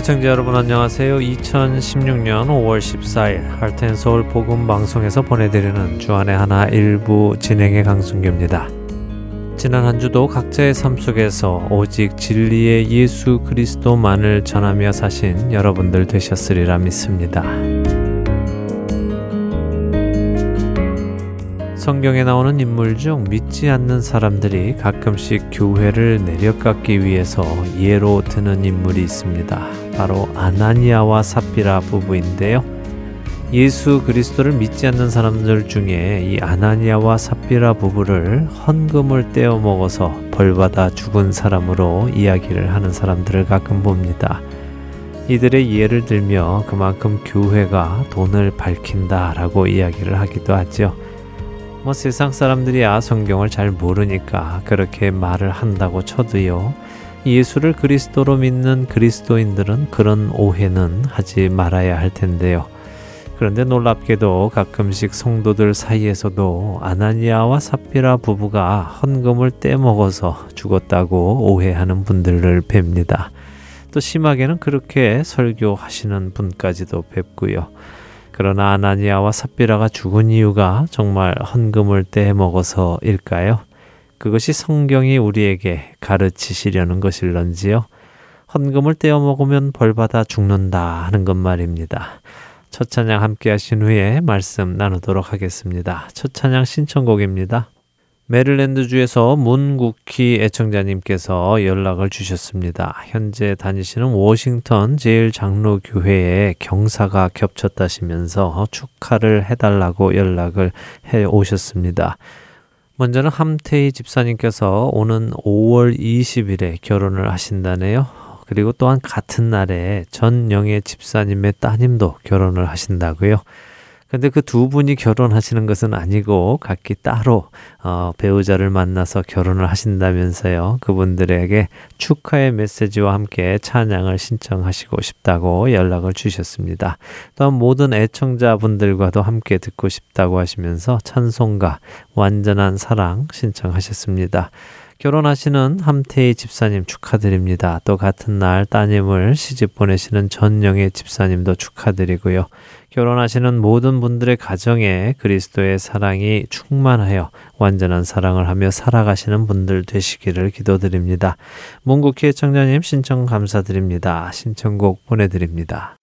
애청자 여러분 안녕하세요. 2016년 5월 14일 할텐 서울 복음 방송에서 보내드리는 주안의 하나 일부 진행의 강순규입니다. 지난 한 주도 각자의 삶 속에서 오직 진리의 예수 그리스도만을 전하며 사신 여러분들 되셨으리라 믿습니다. 성경에 나오는 인물 중 믿지 않는 사람들이 가끔씩 교회를 내려깎기 위해서 예로 드는 인물이 있습니다. 바로 아나니아와 삽비라 부부인데요. 예수 그리스도를 믿지 않는 사람들 중에 이 아나니아와 삽비라 부부를 헌금을 떼어 먹어서 벌받아 죽은 사람으로 이야기를 하는 사람들을 가끔 봅니다. 이들의 예를 들며 그만큼 교회가 돈을 밝힌다라고 이야기를 하기도 하죠. 뭐 세상 사람들이야 성경을 잘 모르니까 그렇게 말을 한다고 쳐도요. 예수를 그리스도로 믿는 그리스도인들은 그런 오해는 하지 말아야 할 텐데요. 그런데 놀랍게도 가끔씩 성도들 사이에서도 아나니아와 삽비라 부부가 헌금을 떼먹어서 죽었다고 오해하는 분들을 뵙니다. 또 심하게는 그렇게 설교하시는 분까지도 뵙고요. 그러나 아나니아와 삽비라가 죽은 이유가 정말 헌금을 떼먹어서일까요? 그것이 성경이 우리에게 가르치시려는 것일런지요? 헌금을 떼어 먹으면 벌받아 죽는다 하는 것 말입니다. 첫 찬양 함께 하신 후에 말씀 나누도록 하겠습니다. 첫 찬양 신청곡입니다. 메릴랜드주에서 문국희 애청자님께서 연락을 주셨습니다. 현재 다니시는 워싱턴 제일장로교회에 경사가 겹쳤다시면서 축하를 해달라고 연락을 해 오셨습니다. 먼저는 함태희 집사님께서 오는 5월 20일에 결혼을 하신다네요. 그리고 또한 같은 날에 전영애 집사님의 따님도 결혼을 하신다고요. 근데 그 두 분이 결혼하시는 것은 아니고 각기 따로 어, 배우자를 만나서 결혼을 하신다면서요. 그분들에게 축하의 메시지와 함께 찬양을 신청하시고 싶다고 연락을 주셨습니다. 또한 모든 애청자분들과도 함께 듣고 싶다고 하시면서 찬송가 완전한 사랑 신청하셨습니다. 결혼하시는 함태희 집사님 축하드립니다. 또 같은 날 따님을 시집 보내시는 전영의 집사님도 축하드리고요. 결혼하시는 모든 분들의 가정에 그리스도의 사랑이 충만하여 완전한 사랑을 하며 살아가시는 분들 되시기를 기도드립니다. 문국희 청자님 신청 감사드립니다. 신청곡 보내드립니다.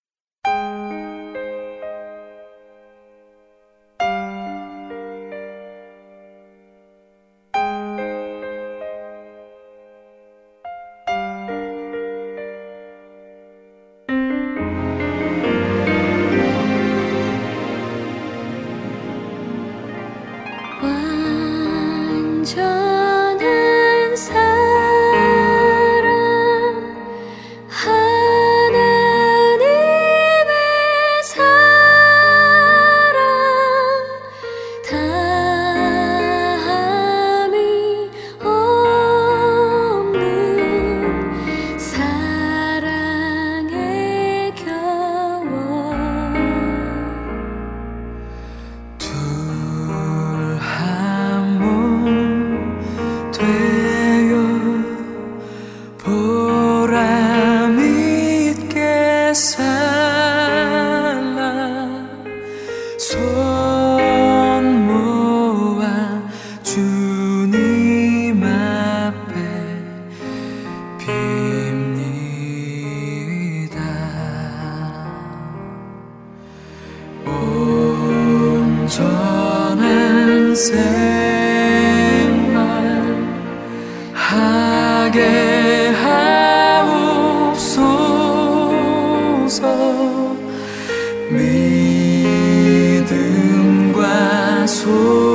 주님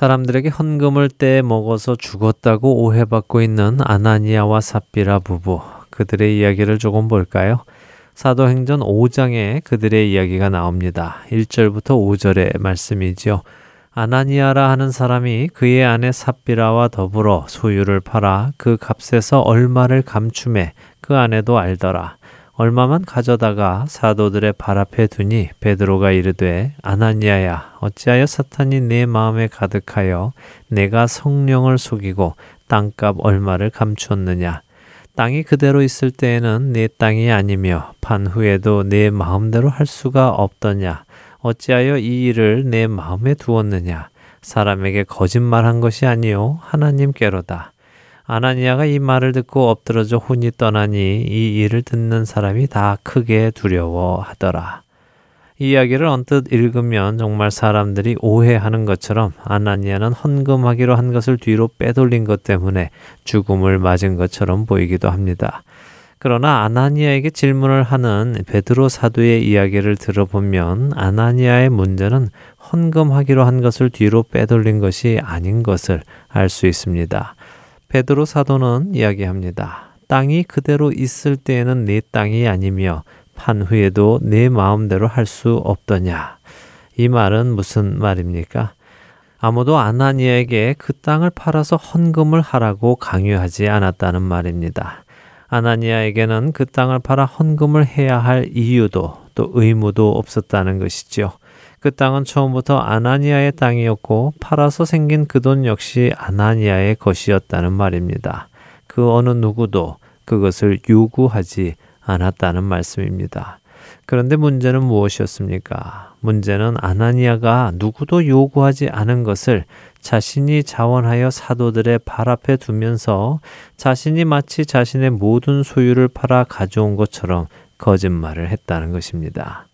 사람들에게 헌금을 떼 먹어서 죽었다고 오해받고 있는 아나니아와 삽비라 부부. 그들의 이야기를 조금 볼까요? 사도행전 5장에 그들의 이야기가 나옵니다. 1절부터 5절의 말씀이지요. 아나니아라 하는 사람이 그의 아내 삽비라와 더불어 소유를 팔아 그 값에서 얼마를 감춤해 그 아내도 알더라. 얼마만 가져다가 사도들의 발 앞에 두니 베드로가 이르되 아나니아야 어찌하여 사탄이 내 마음에 가득하여 내가 성령을 속이고 땅값 얼마를 감추었느냐? 땅이 그대로 있을 때에는 내 땅이 아니며 판 후에도 내 마음대로 할 수가 없더냐? 어찌하여 이 일을 내 마음에 두었느냐? 사람에게 거짓말한 것이 아니요 하나님께로다 아나니아가 이 말을 듣고 엎드러져 혼이 떠나니 이 일을 듣는 사람이 다 크게 두려워하더라. 이야기를 언뜻 읽으면 정말 사람들이 오해하는 것처럼 아나니아는 헌금하기로 한 것을 뒤로 빼돌린 것 때문에 죽음을 맞은 것처럼 보이기도 합니다. 그러나 아나니아에게 질문을 하는 베드로 사도의 이야기를 들어보면 아나니아의 문제는 헌금하기로 한 것을 뒤로 빼돌린 것이 아닌 것을 알 수 있습니다. 베드로 사도는 이야기합니다. 땅이 그대로 있을 때에는 내 땅이 아니며 판 후에도 내 마음대로 할 수 없더냐. 이 말은 무슨 말입니까? 아무도 아나니에게 그 땅을 팔아서 헌금을 하라고 강요하지 않았다는 말입니다. 아나니아에게는 그 땅을 팔아 헌금을 해야 할 이유도 또 의무도 없었다는 것이지요. 그 땅은 처음부터 아나니아의 땅이었고 팔아서 생긴 그 돈 역시 아나니아의 것이었다는 말입니다. 그 어느 누구도 그것을 요구하지 않았다는 말씀입니다. 그런데 문제는 무엇이었습니까? 문제는 아나니아가 누구도 요구하지 않은 것을 자신이 자원하여 사도들의 발 앞에 두면서 자신이 마치 자신의 모든 소유를 팔아 가져온 것처럼 거짓말을 했다는 것입니다.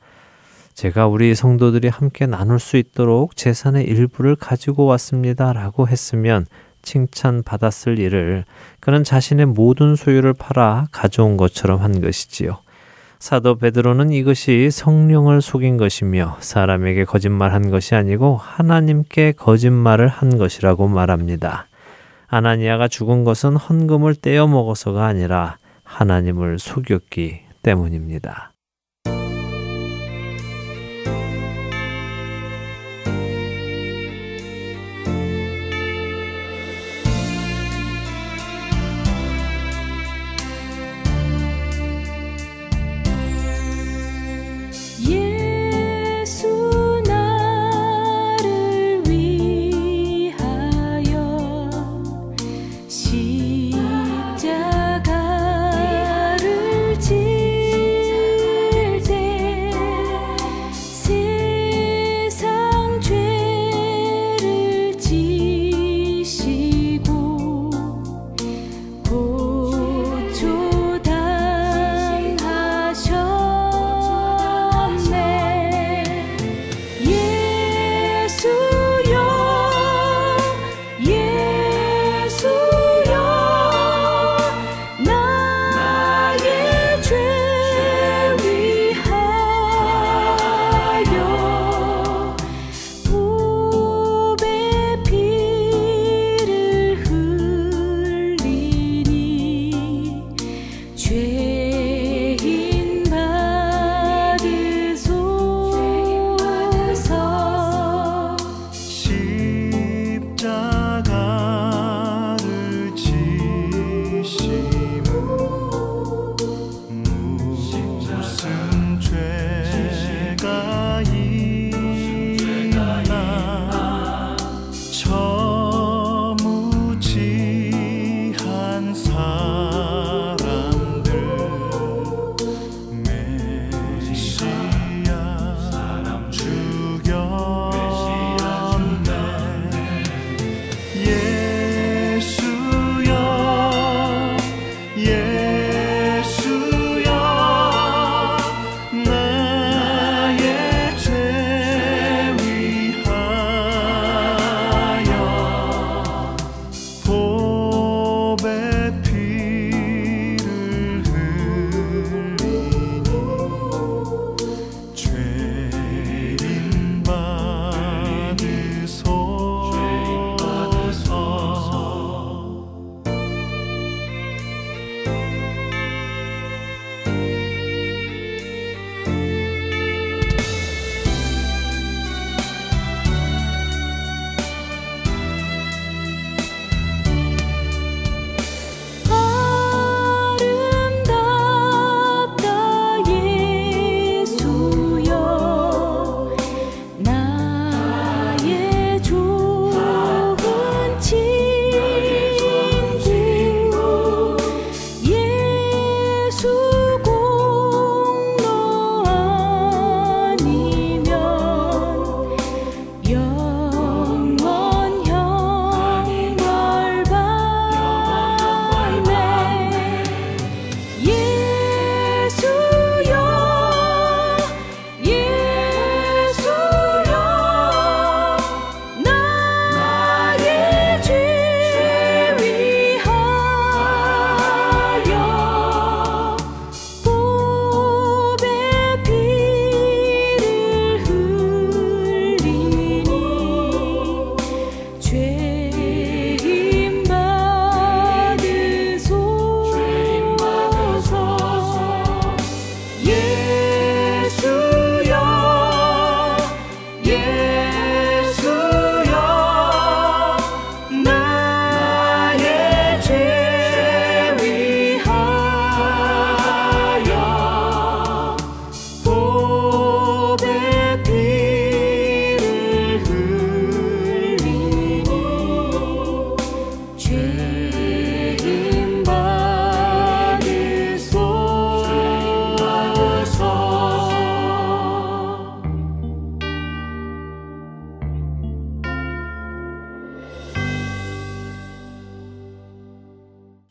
제가 우리 성도들이 함께 나눌 수 있도록 재산의 일부를 가지고 왔습니다. 라고 했으면 칭찬받았을 일을 그는 자신의 모든 소유를 팔아 가져온 것처럼 한 것이지요. 사도 베드로는 이것이 성령을 속인 것이며 사람에게 거짓말한 것이 아니고 하나님께 거짓말을 한 것이라고 말합니다. 아나니아가 죽은 것은 헌금을 떼어 먹어서가 아니라 하나님을 속였기 때문입니다.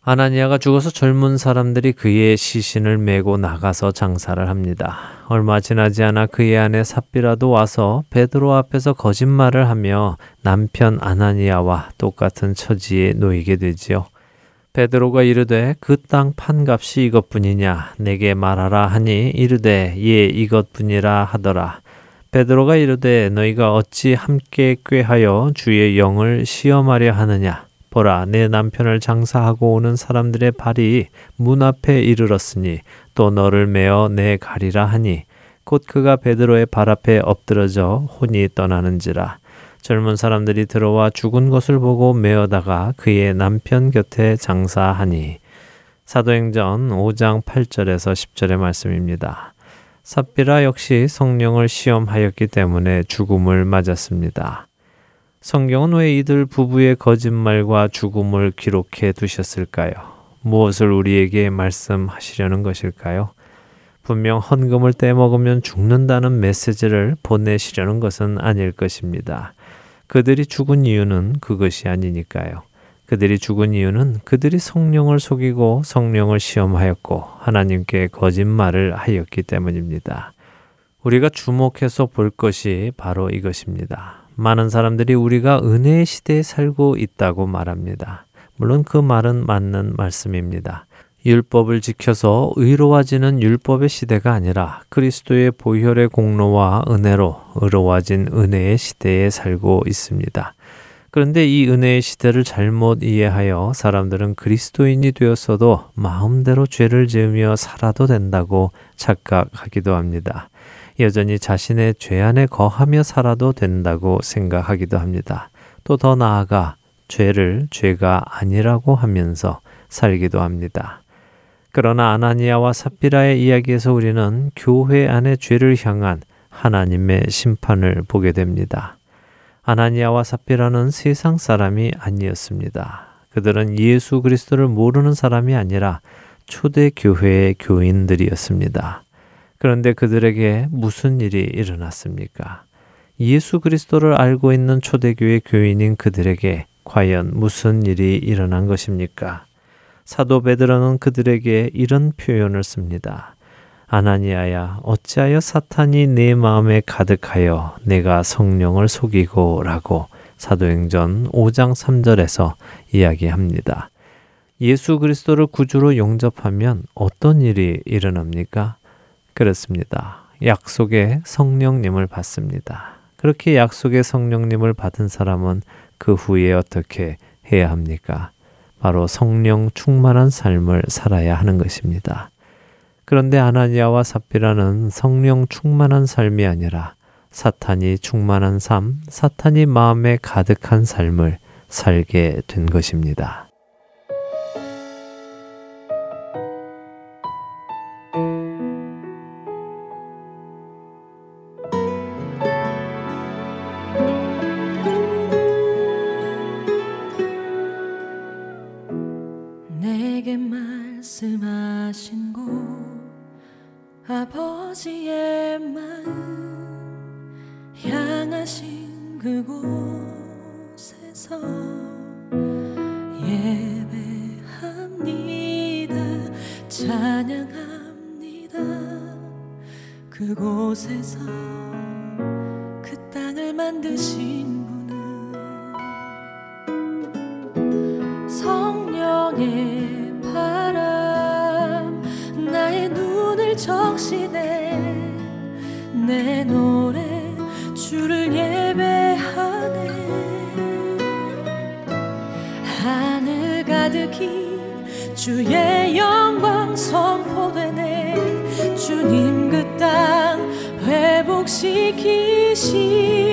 아나니아가 죽어서 젊은 사람들이 그의 시신을 메고 나가서 장사를 합니다. 얼마 지나지 않아 그의 아내 삽비라도 와서 베드로 앞에서 거짓말을 하며 남편 아나니아와 똑같은 처지에 놓이게 되지요. 베드로가 이르되 그 땅 판값이 이것뿐이냐 내게 말하라 하니 이르되 예 이것뿐이라 하더라. 베드로가 이르되 너희가 어찌 함께 꾀하여 주의 영을 시험하려 하느냐 보라 내 남편을 장사하고 오는 사람들의 발이 문 앞에 이르렀으니 또 너를 메어 내 가리라 하니 곧 그가 베드로의 발 앞에 엎드러져 혼이 떠나는지라 젊은 사람들이 들어와 죽은 것을 보고 메어다가 그의 남편 곁에 장사하니 사도행전 5장 8절에서 10절의 말씀입니다. 삽비라 역시 성령을 시험하였기 때문에 죽음을 맞았습니다. 성경은 왜 이들 부부의 거짓말과 죽음을 기록해 두셨을까요? 무엇을 우리에게 말씀하시려는 것일까요? 분명 헌금을 떼먹으면 죽는다는 메시지를 보내시려는 것은 아닐 것입니다. 그들이 죽은 이유는 그것이 아니니까요. 그들이 죽은 이유는 그들이 성령을 속이고 성령을 시험하였고 하나님께 거짓말을 하였기 때문입니다. 우리가 주목해서 볼 것이 바로 이것입니다. 많은 사람들이 우리가 은혜의 시대에 살고 있다고 말합니다. 물론 그 말은 맞는 말씀입니다. 율법을 지켜서 의로워지는 율법의 시대가 아니라 그리스도의 보혈의 공로와 은혜로 의로워진 은혜의 시대에 살고 있습니다. 그런데 이 은혜의 시대를 잘못 이해하여 사람들은 그리스도인이 되었어도 마음대로 죄를 지으며 살아도 된다고 착각하기도 합니다. 여전히 자신의 죄 안에 거하며 살아도 된다고 생각하기도 합니다. 또 더 나아가 죄를 죄가 아니라고 하면서 살기도 합니다. 그러나 아나니아와 삽비라의 이야기에서 우리는 교회 안의 죄를 향한 하나님의 심판을 보게 됩니다. 아나니아와 삽비라는 세상 사람이 아니었습니다. 그들은 예수 그리스도를 모르는 사람이 아니라 초대 교회의 교인들이었습니다. 그런데 그들에게 무슨 일이 일어났습니까? 예수 그리스도를 알고 있는 초대교회 교인인 그들에게 과연 무슨 일이 일어난 것입니까? 사도 베드로는 그들에게 이런 표현을 씁니다. 아나니아야 어찌하여 사탄이 내 마음에 가득하여 내가 성령을 속이고라고 사도행전 5장 3절에서 이야기합니다. 예수 그리스도를 구주로 영접하면 어떤 일이 일어납니까? 그렇습니다. 약속의 성령님을 받습니다. 그렇게 약속의 성령님을 받은 사람은 그 후에 어떻게 해야 합니까? 바로 성령 충만한 삶을 살아야 하는 것입니다. 그런데 아나니아와 삽비라는 성령 충만한 삶이 아니라 사탄이 충만한 삶, 사탄이 마음에 가득한 삶을 살게 된 것입니다. 그곳에서 그 땅을 만드신 분은 성령의 바람 나의 눈을 적시네. 내 노래 주를 예배하네. 하늘 가득히 주의 영광 선포되네. 주님 회복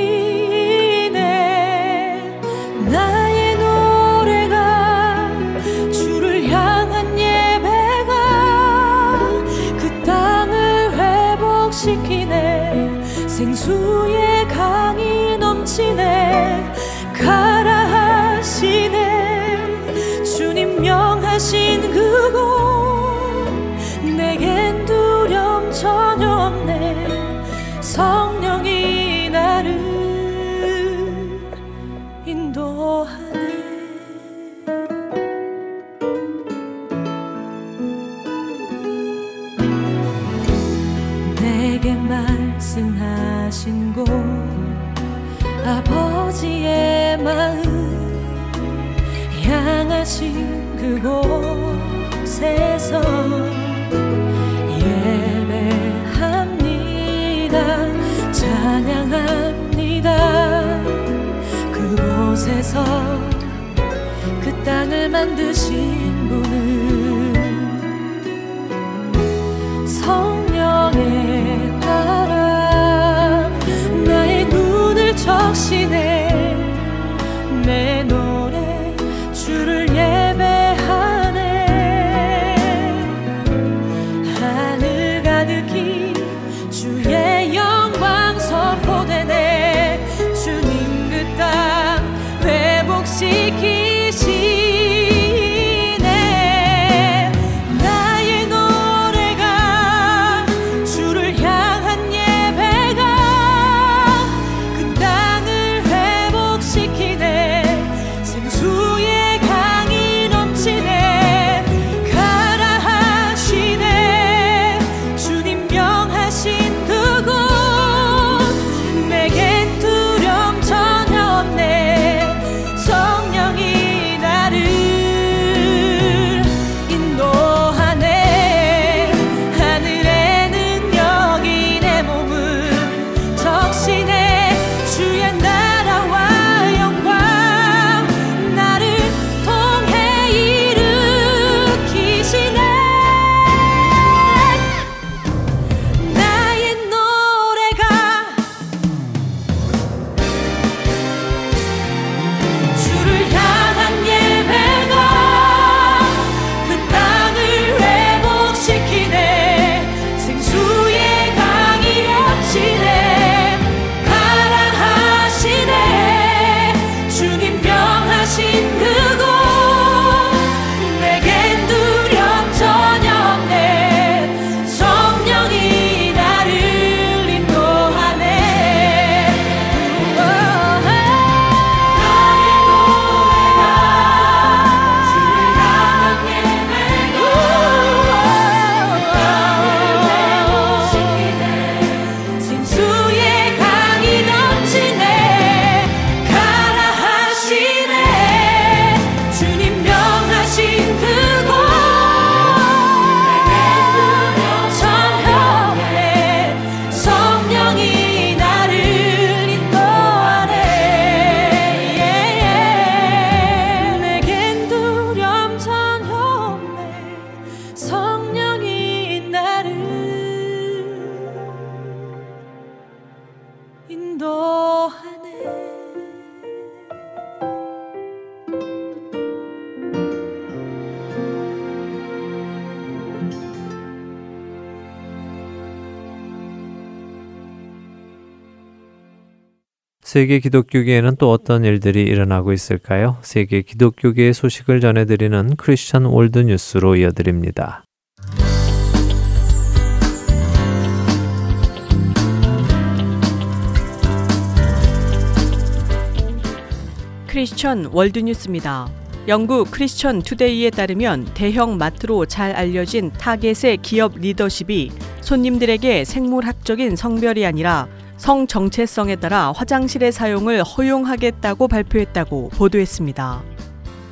당 세계 기독교계에는 또 어떤 일들이 일어나고 있을까요? 세계 기독교계의 소식을 전해드리는 크리스천 월드 뉴스로 이어드립니다. 크리스천 월드뉴스입니다. 영국 크리스천 투데이에 따르면 대형 마트로 잘 알려진 타겟의 기업 리더십이 손님들에게 생물학적인 성별이 아니라 성 정체성에 따라 화장실의 사용을 허용하겠다고 발표했다고 보도했습니다.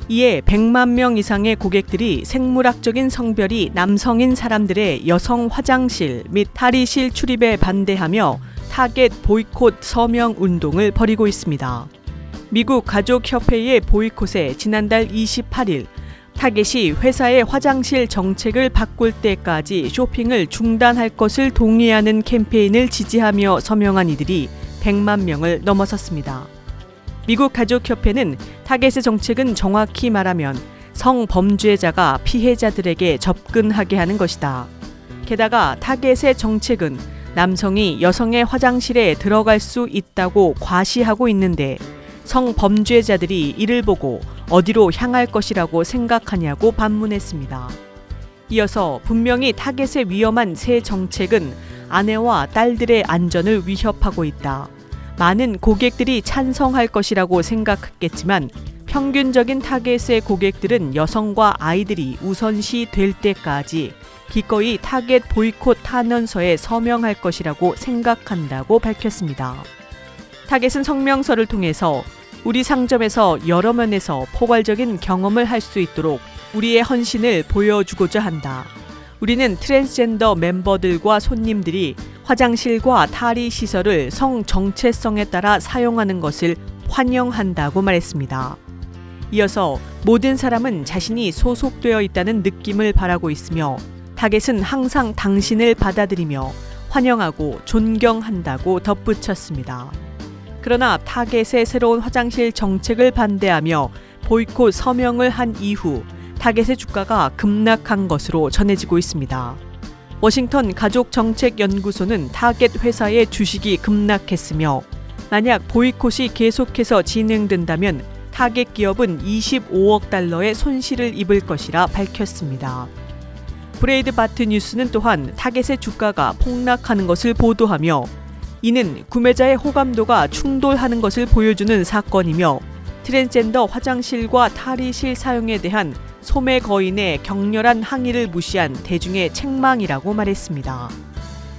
이에 100만 명 이상의 고객들이 생물학적인 성별이 남성인 사람들의 여성 화장실 및 탈의실 출입에 반대하며 타겟 보이콧 서명 운동을 벌이고 있습니다. 미국 가족협회의 보이콧에 지난달 28일 타겟이 회사의 화장실 정책을 바꿀 때까지 쇼핑을 중단할 것을 동의하는 캠페인을 지지하며 서명한 이들이 100만 명을 넘어섰습니다. 미국 가족협회는 타겟의 정책은 정확히 말하면 성범죄자가 피해자들에게 접근하게 하는 것이다. 게다가 타겟의 정책은 남성이 여성의 화장실에 들어갈 수 있다고 과시하고 있는데 성범죄자들이 이를 보고 어디로 향할 것이라고 생각하냐고 반문했습니다. 이어서 분명히 타겟의 위험한 새 정책은 아내와 딸들의 안전을 위협하고 있다. 많은 고객들이 찬성할 것이라고 생각했겠지만 평균적인 타겟의 고객들은 여성과 아이들이 우선시 될 때까지 기꺼이 타겟 보이콧 탄원서에 서명할 것이라고 생각한다고 밝혔습니다. 타겟은 성명서를 통해서 우리 상점에서 여러 면에서 포괄적인 경험을 할 수 있도록 우리의 헌신을 보여주고자 한다. 우리는 트랜스젠더 멤버들과 손님들이 화장실과 탈의 시설을 성 정체성에 따라 사용하는 것을 환영한다고 말했습니다. 이어서 모든 사람은 자신이 소속되어 있다는 느낌을 바라고 있으며 타겟은 항상 당신을 받아들이며 환영하고 존경한다고 덧붙였습니다. 그러나 타겟의 새로운 화장실 정책을 반대하며 보이콧 서명을 한 이후 타겟의 주가가 급락한 것으로 전해지고 있습니다. 워싱턴 가족정책연구소는 타겟 회사의 주식이 급락했으며 만약 보이콧이 계속해서 진행된다면 타겟 기업은 25억 달러의 손실을 입을 것이라 밝혔습니다. 브레이트바트 뉴스는 또한 타겟의 주가가 폭락하는 것을 보도하며 이는 구매자의 호감도가 충돌하는 것을 보여주는 사건이며 트랜스젠더 화장실과 탈의실 사용에 대한 소매 거인의 격렬한 항의를 무시한 대중의 책망이라고 말했습니다.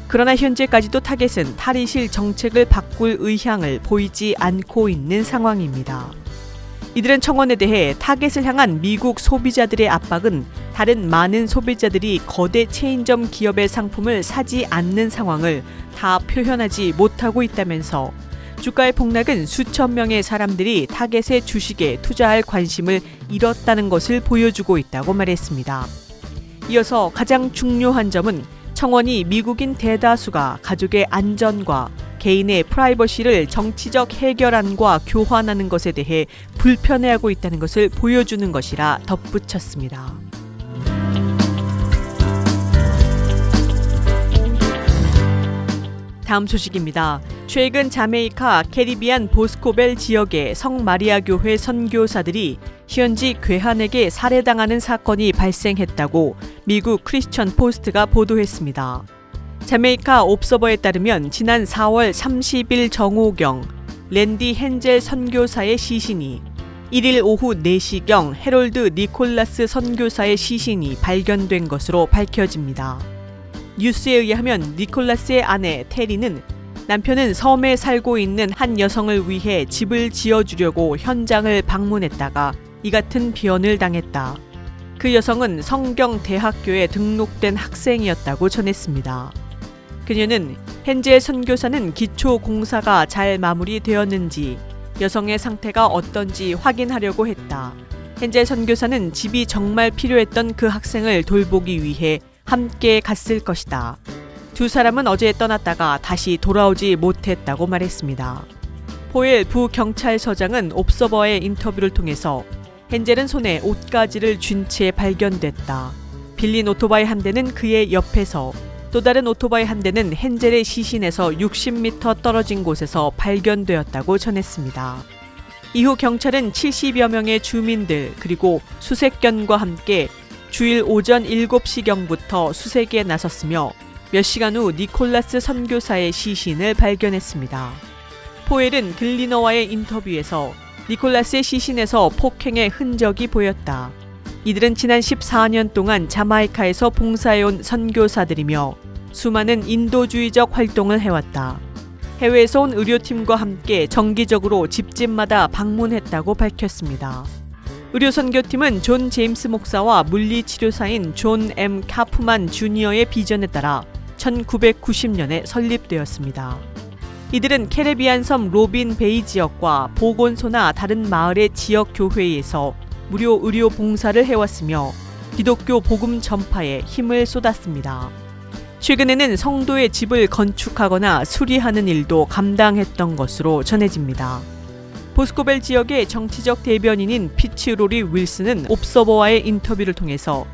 그러나 현재까지도 타겟은 탈의실 정책을 바꿀 의향을 보이지 않고 있는 상황입니다. 이들은 청원에 대해 타겟을 향한 미국 소비자들의 압박은 다른 많은 소비자들이 거대 체인점 기업의 상품을 사지 않는 상황을 다 표현하지 못하고 있다면서 주가의 폭락은 수천 명의 사람들이 타겟의 주식에 투자할 관심을 잃었다는 것을 보여주고 있다고 말했습니다. 이어서 가장 중요한 점은 청원이 미국인 대다수가 가족의 안전과 개인의 프라이버시를 정치적 해결안과 교환하는 것에 대해 불편해하고 있다는 것을 보여주는 것이라 덧붙였습니다. 다음 소식입니다. 최근 자메이카 캐리비안 보스코벨 지역의 성 마리아 교회 선교사들이 현지 괴한에게 살해당하는 사건이 발생했다고 미국 크리스천 포스트가 보도했습니다. 자메이카 옵서버에 따르면 지난 4월 30일 정오경 랜디 헨젤 선교사의 시신이 1일 오후 4시경 헤롤드 니콜라스 선교사의 시신이 발견된 것으로 밝혀집니다. 뉴스에 의하면 니콜라스의 아내 테리는 남편은 섬에 살고 있는 한 여성을 위해 집을 지어주려고 현장을 방문했다가 이 같은 변을 당했다. 그 여성은 성경 대학교에 등록된 학생이었다고 전했습니다. 그녀는 헨젤 선교사는 기초 공사가 잘 마무리되었는지 여성의 상태가 어떤지 확인하려고 했다. 헨젤 선교사는 집이 정말 필요했던 그 학생을 돌보기 위해 함께 갔을 것이다. 두 사람은 어제 떠났다가 다시 돌아오지 못했다고 말했습니다. 포엘 부경찰서장은 옵서버의 인터뷰를 통해서 헨젤은 손에 옷가지를 쥔 채 발견됐다. 빌린 오토바이 한 대는 그의 옆에서 또 다른 오토바이 한 대는 헨젤의 시신에서 60m 떨어진 곳에서 발견되었다고 전했습니다. 이후 경찰은 70여 명의 주민들 그리고 수색견과 함께 주일 오전 7시경부터 수색에 나섰으며 몇 시간 후 니콜라스 선교사의 시신을 발견했습니다. 포엘은 글리너와의 인터뷰에서 니콜라스의 시신에서 폭행의 흔적이 보였다. 이들은 지난 14년 동안 자마이카에서 봉사해온 선교사들이며 수많은 인도주의적 활동을 해왔다. 해외에서 온 의료팀과 함께 정기적으로 집집마다 방문했다고 밝혔습니다. 의료선교팀은 존 제임스 목사와 물리치료사인 존 M. 카프만 주니어의 비전에 따라 1990년에 설립되었습니다. 이들은 캐리비안 섬 로빈 베이 지역과 보건소나 다른 마을의 지역 교회에서 무료 의료 봉사를 해왔으며 기독교 복음 전파에 힘을 쏟았습니다. 최근에는 성도의 집을 건축하거나 수리하는 일도 감당했던 것으로 전해집니다. 보스코벨 지역의 정치적 대변인인 피츠 로리 윌슨은 옵서버와의 인터뷰를 통해서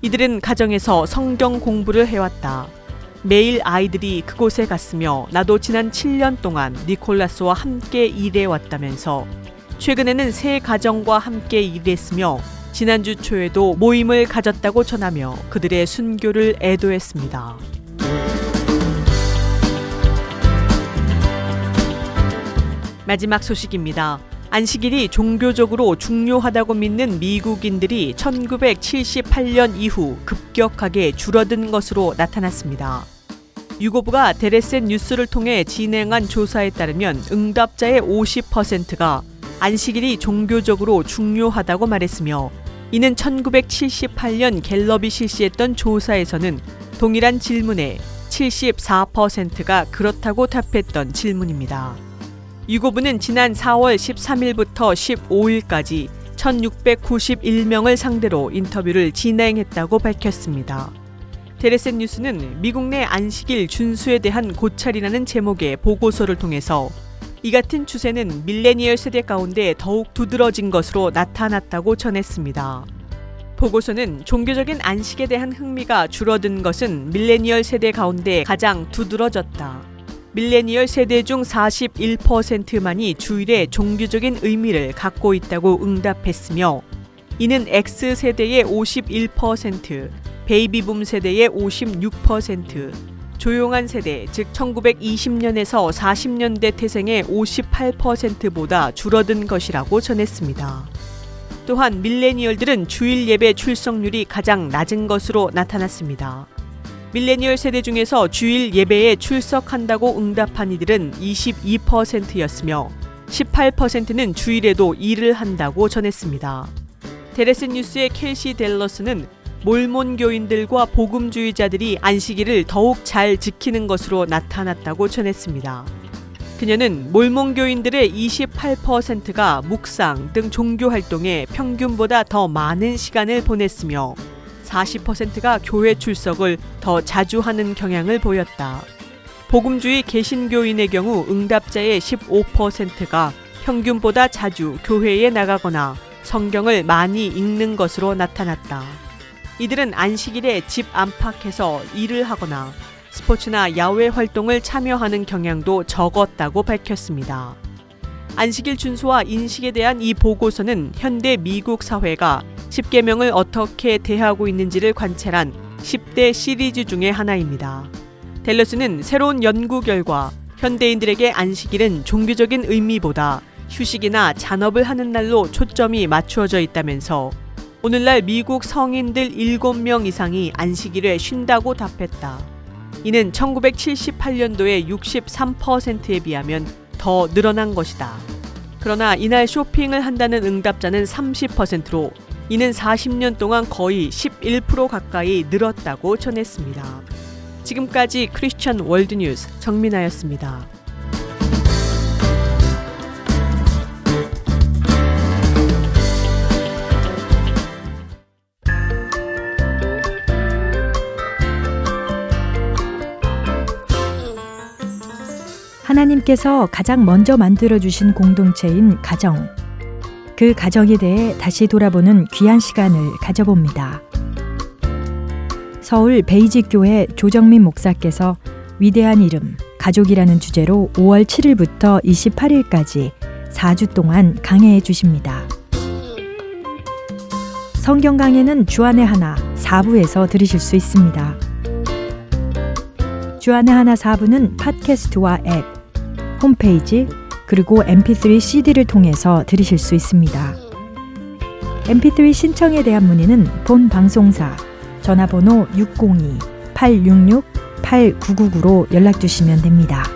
이들은 가정에서 성경 공부를 해왔다. 매일 아이들이 그곳에 갔으며 나도 지난 7년 동안 니콜라스와 함께 일해왔다면서 최근에는 새 가정과 함께 일했으며 지난주 초에도 모임을 가졌다고 전하며 그들의 순교를 애도했습니다. 마지막 소식입니다. 안식일이 종교적으로 중요하다고 믿는 미국인들이 1978년 이후 급격하게 줄어든 것으로 나타났습니다. 유고부가 데레센 뉴스를 통해 진행한 조사에 따르면 응답자의 50%가 안식일이 종교적으로 중요하다고 말했으며 이는 1978년 갤럽이 실시했던 조사에서는 동일한 질문에 74%가 그렇다고 답했던 질문입니다. 유고부는 지난 4월 13일부터 15일까지 1691명을 상대로 인터뷰를 진행했다고 밝혔습니다. 데레센 뉴스는 미국 내 안식일 준수에 대한 고찰이라는 제목의 보고서를 통해서 이 같은 추세는 밀레니얼 세대 가운데 더욱 두드러진 것으로 나타났다고 전했습니다. 보고서는 종교적인 안식에 대한 흥미가 줄어든 것은 밀레니얼 세대 가운데 가장 두드러졌다. 밀레니얼 세대 중 41%만이 주일에 종교적인 의미를 갖고 있다고 응답했으며 이는 X세대의 51%, 베이비붐 세대의 56%, 조용한 세대, 즉 1920년에서 40년대 태생의 58%보다 줄어든 것이라고 전했습니다. 또한 밀레니얼들은 주일 예배 출석률이 가장 낮은 것으로 나타났습니다. 밀레니얼 세대 중에서 주일 예배에 출석한다고 응답한 이들은 22%였으며 18%는 주일에도 일을 한다고 전했습니다. 데레스 뉴스의 켈시 델러스는 몰몬 교인들과 복음주의자들이 안식일을 더욱 잘 지키는 것으로 나타났다고 전했습니다. 그녀는 몰몬 교인들의 28%가 묵상 등 종교 활동에 평균보다 더 많은 시간을 보냈으며 40%가 교회 출석을 더 자주 하는 경향을 보였다. 복음주의 개신교인의 경우 응답자의 15%가 평균보다 자주 교회에 나가거나 성경을 많이 읽는 것으로 나타났다. 이들은 안식일에 집 안팎에서 일을 하거나 스포츠나 야외 활동을 참여하는 경향도 적었다고 밝혔습니다. 안식일 준수와 인식에 대한 이 보고서는 현대 미국 사회가 10계명을 어떻게 대하고 있는지를 관찰한 10대 시리즈 중의 하나입니다. 델러스는 새로운 연구 결과 현대인들에게 안식일은 종교적인 의미보다 휴식이나 잔업을 하는 날로 초점이 맞추어져 있다면서 오늘날 미국 성인들 7명 이상이 안식일에 쉰다고 답했다. 이는 1978년도의 63%에 비하면 더 늘어난 것이다. 그러나 이날 쇼핑을 한다는 응답자는 30%로 이는 40년 동안 거의 11% 가까이 늘었다고 전했습니다. 지금까지 크리스천 월드뉴스 정민아였습니다. 하나님께서 가장 먼저 만들어 주신 공동체인 가정. 그 가정에 대해 다시 돌아보는 귀한 시간을 가져봅니다. 서울 베이직 교회 조정민 목사께서 위대한 이름, 가족이라는 주제로 5월 7일부터 28일까지 4주 동안 강해해 주십니다. 성경 강해는 주안의 하나 4부에서 들으실 수 있습니다. 주안의 하나 4부는 팟캐스트와 앱, 홈페이지, 그리고 mp3 CD를 통해서 들으실 수 있습니다. mp3 신청에 대한 문의는 본 방송사 전화번호 602-866-8999로 연락 주시면 됩니다.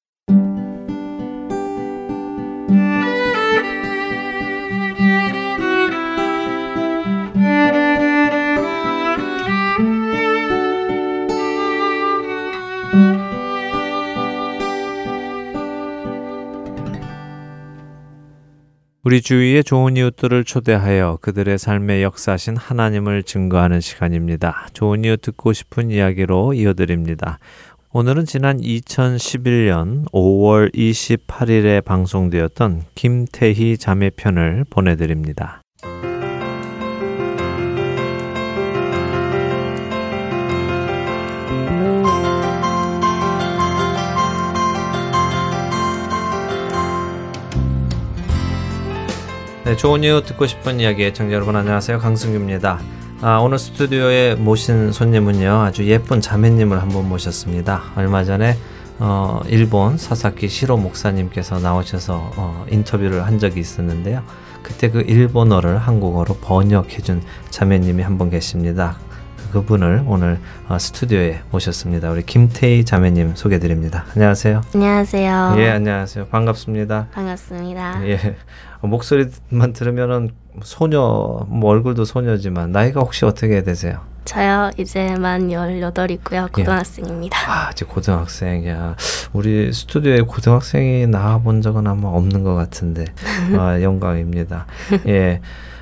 우리 주위의 좋은 이웃들을 초대하여 그들의 삶에 역사하신 하나님을 증거하는 시간입니다. 좋은 이웃 듣고 싶은 이야기로 이어드립니다. 오늘은 지난 2011년 5월 28일에 방송되었던 김태희 자매편을 보내드립니다. 네, 좋은 이유 듣고 싶은 이야기 청자 여러분 안녕하세요 강승규입니다. 아, 오늘 스튜디오에 모신 손님은요 아주 예쁜 자매님을 한번 모셨습니다. 얼마 전에 어, 일본 사사키 시로 목사님께서 나오셔서 어, 인터뷰를 한 적이 있었는데요. 그때 그 일본어를 한국어로 번역해준 자매님이 한 분 계십니다. 그분을 오늘 어, 스튜디오에 모셨습니다. 우리 김태희 자매님 소개드립니다. 안녕하세요. 안녕하세요. 예, 안녕하세요. 반갑습니다. 반갑습니다. 예, 목소리만 들으면은 소녀, 뭐 얼굴도 소녀지만 나이가 혹시 어떻게 되세요? 저요 이제 만 18이고요. 고등학생입니다. 아, 이제 고등학생이야. 우리 스튜디오에 고등학생이 나와 본 적은 아마 없는 것 같은데 아, 영광입니다. 예,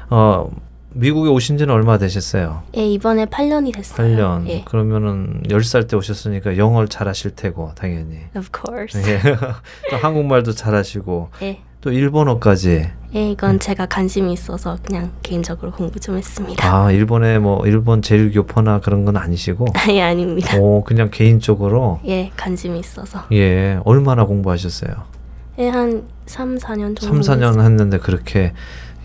어 미국에 오신 지는 얼마 되셨어요? 예, 이번에 8년이 됐어요. 8년. 예. 그러면은 10살 때 오셨으니까 영어를 잘하실 테고 당연히. Of course. 예. 또 한국말도 잘하시고 예. 또 일본어까지. 예, 이건 제가 관심이 있어서 그냥 개인적으로 공부 좀 했습니다. 아, 일본에 뭐 일본 제일 교포나 그런 건 아니시고. 아예 아닙니다. 오, 그냥 개인적으로. 예, 관심이 있어서. 예. 얼마나 공부하셨어요? 예, 한 3, 4년 정도. 3, 4년 했는데 그렇게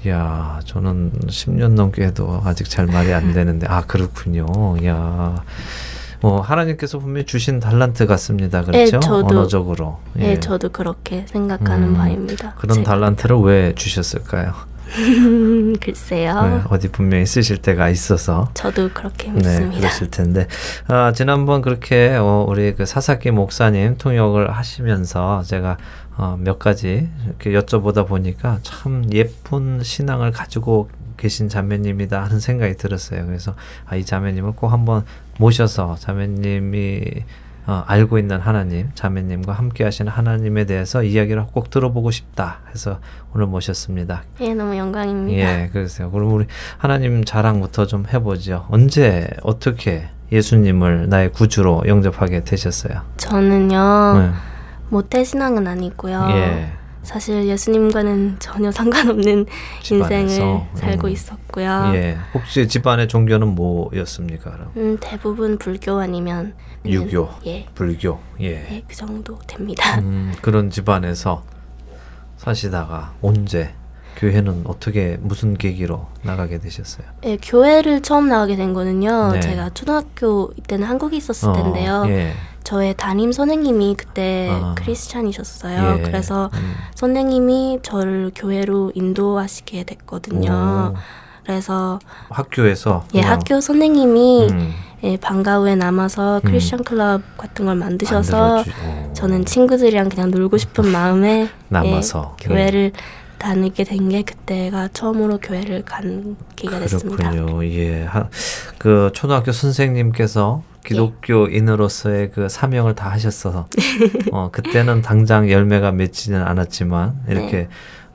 야, 저는 10년 넘게 해도 아직 잘 말이 안 되는데 아, 그렇군요. 야. 뭐 하나님께서 분명히 주신 달란트 같습니다. 그렇죠? 예, 저도- 언어적으로. 예, 저도 그렇게 생각하는 음, 바입니다. 그런 제가. 달란트를 왜 주셨을까요? 글쎄요. 네, 어디 분명히 쓰실 때가 있어서 저도 그렇게 네, 믿습니다. 그러실 텐데 아, 지난번 그렇게 어, 우리 그 사사키 목사님 통역을 하시면서 제가 어, 몇 가지 이렇게 여쭤보다 보니까 참 예쁜 신앙을 가지고 계신 자매님이다 하는 생각이 들었어요. 그래서 아, 이 자매님을 꼭 한번 모셔서 자매님이 어, 알고 있는 하나님, 자매님과 함께 하시는 하나님에 대해서 이야기를 꼭 들어보고 싶다 해서 오늘 모셨습니다. 예, 너무 영광입니다. 예, 그러세요. 그럼 우리 하나님 자랑부터 좀 해보죠. 언제 어떻게 예수님을 나의 구주로 영접하게 되셨어요? 저는요. 네. 모태 신앙은 아니고요. 예, 사실 예수님과는 전혀 상관없는 집안에서. 인생을 살고 음. 있었고요. 예. 혹시 집안의 종교는 뭐였습니까? 그럼 음, 대부분 불교 아니면 유교, 예, 불교, 예. 예, 그 정도 됩니다. 음, 그런 집안에서 사시다가 언제 교회는 어떻게 무슨 계기로 나가게 되셨어요? 예, 교회를 처음 나가게 된 거는요. 네. 제가 초등학교 이때는 한국에 있었을 어, 텐데요. 예. 저의 담임 선생님이 그때 아. 크리스찬이셨어요. 예. 그래서 음. 선생님이 저를 교회로 인도하시게 됐거든요. 오, 그래서 학교에서 예, 그냥, 학교 선생님이 음, 예, 방과 후에 남아서 크리스천 클럽 같은 걸 만드셔서. 저는 친구들이랑 그냥 놀고 싶은 마음에 남아서 예, 교회를 다니게 된 게 그때가 처음으로 교회를 간 계기가 됐습니다. 그렇군요. 예. 하, 그 초등학교 선생님께서 기독교인으로서의 그 사명을 다 하셨어서 어, 그때는 당장 열매가 맺지는 않았지만 이렇게 네.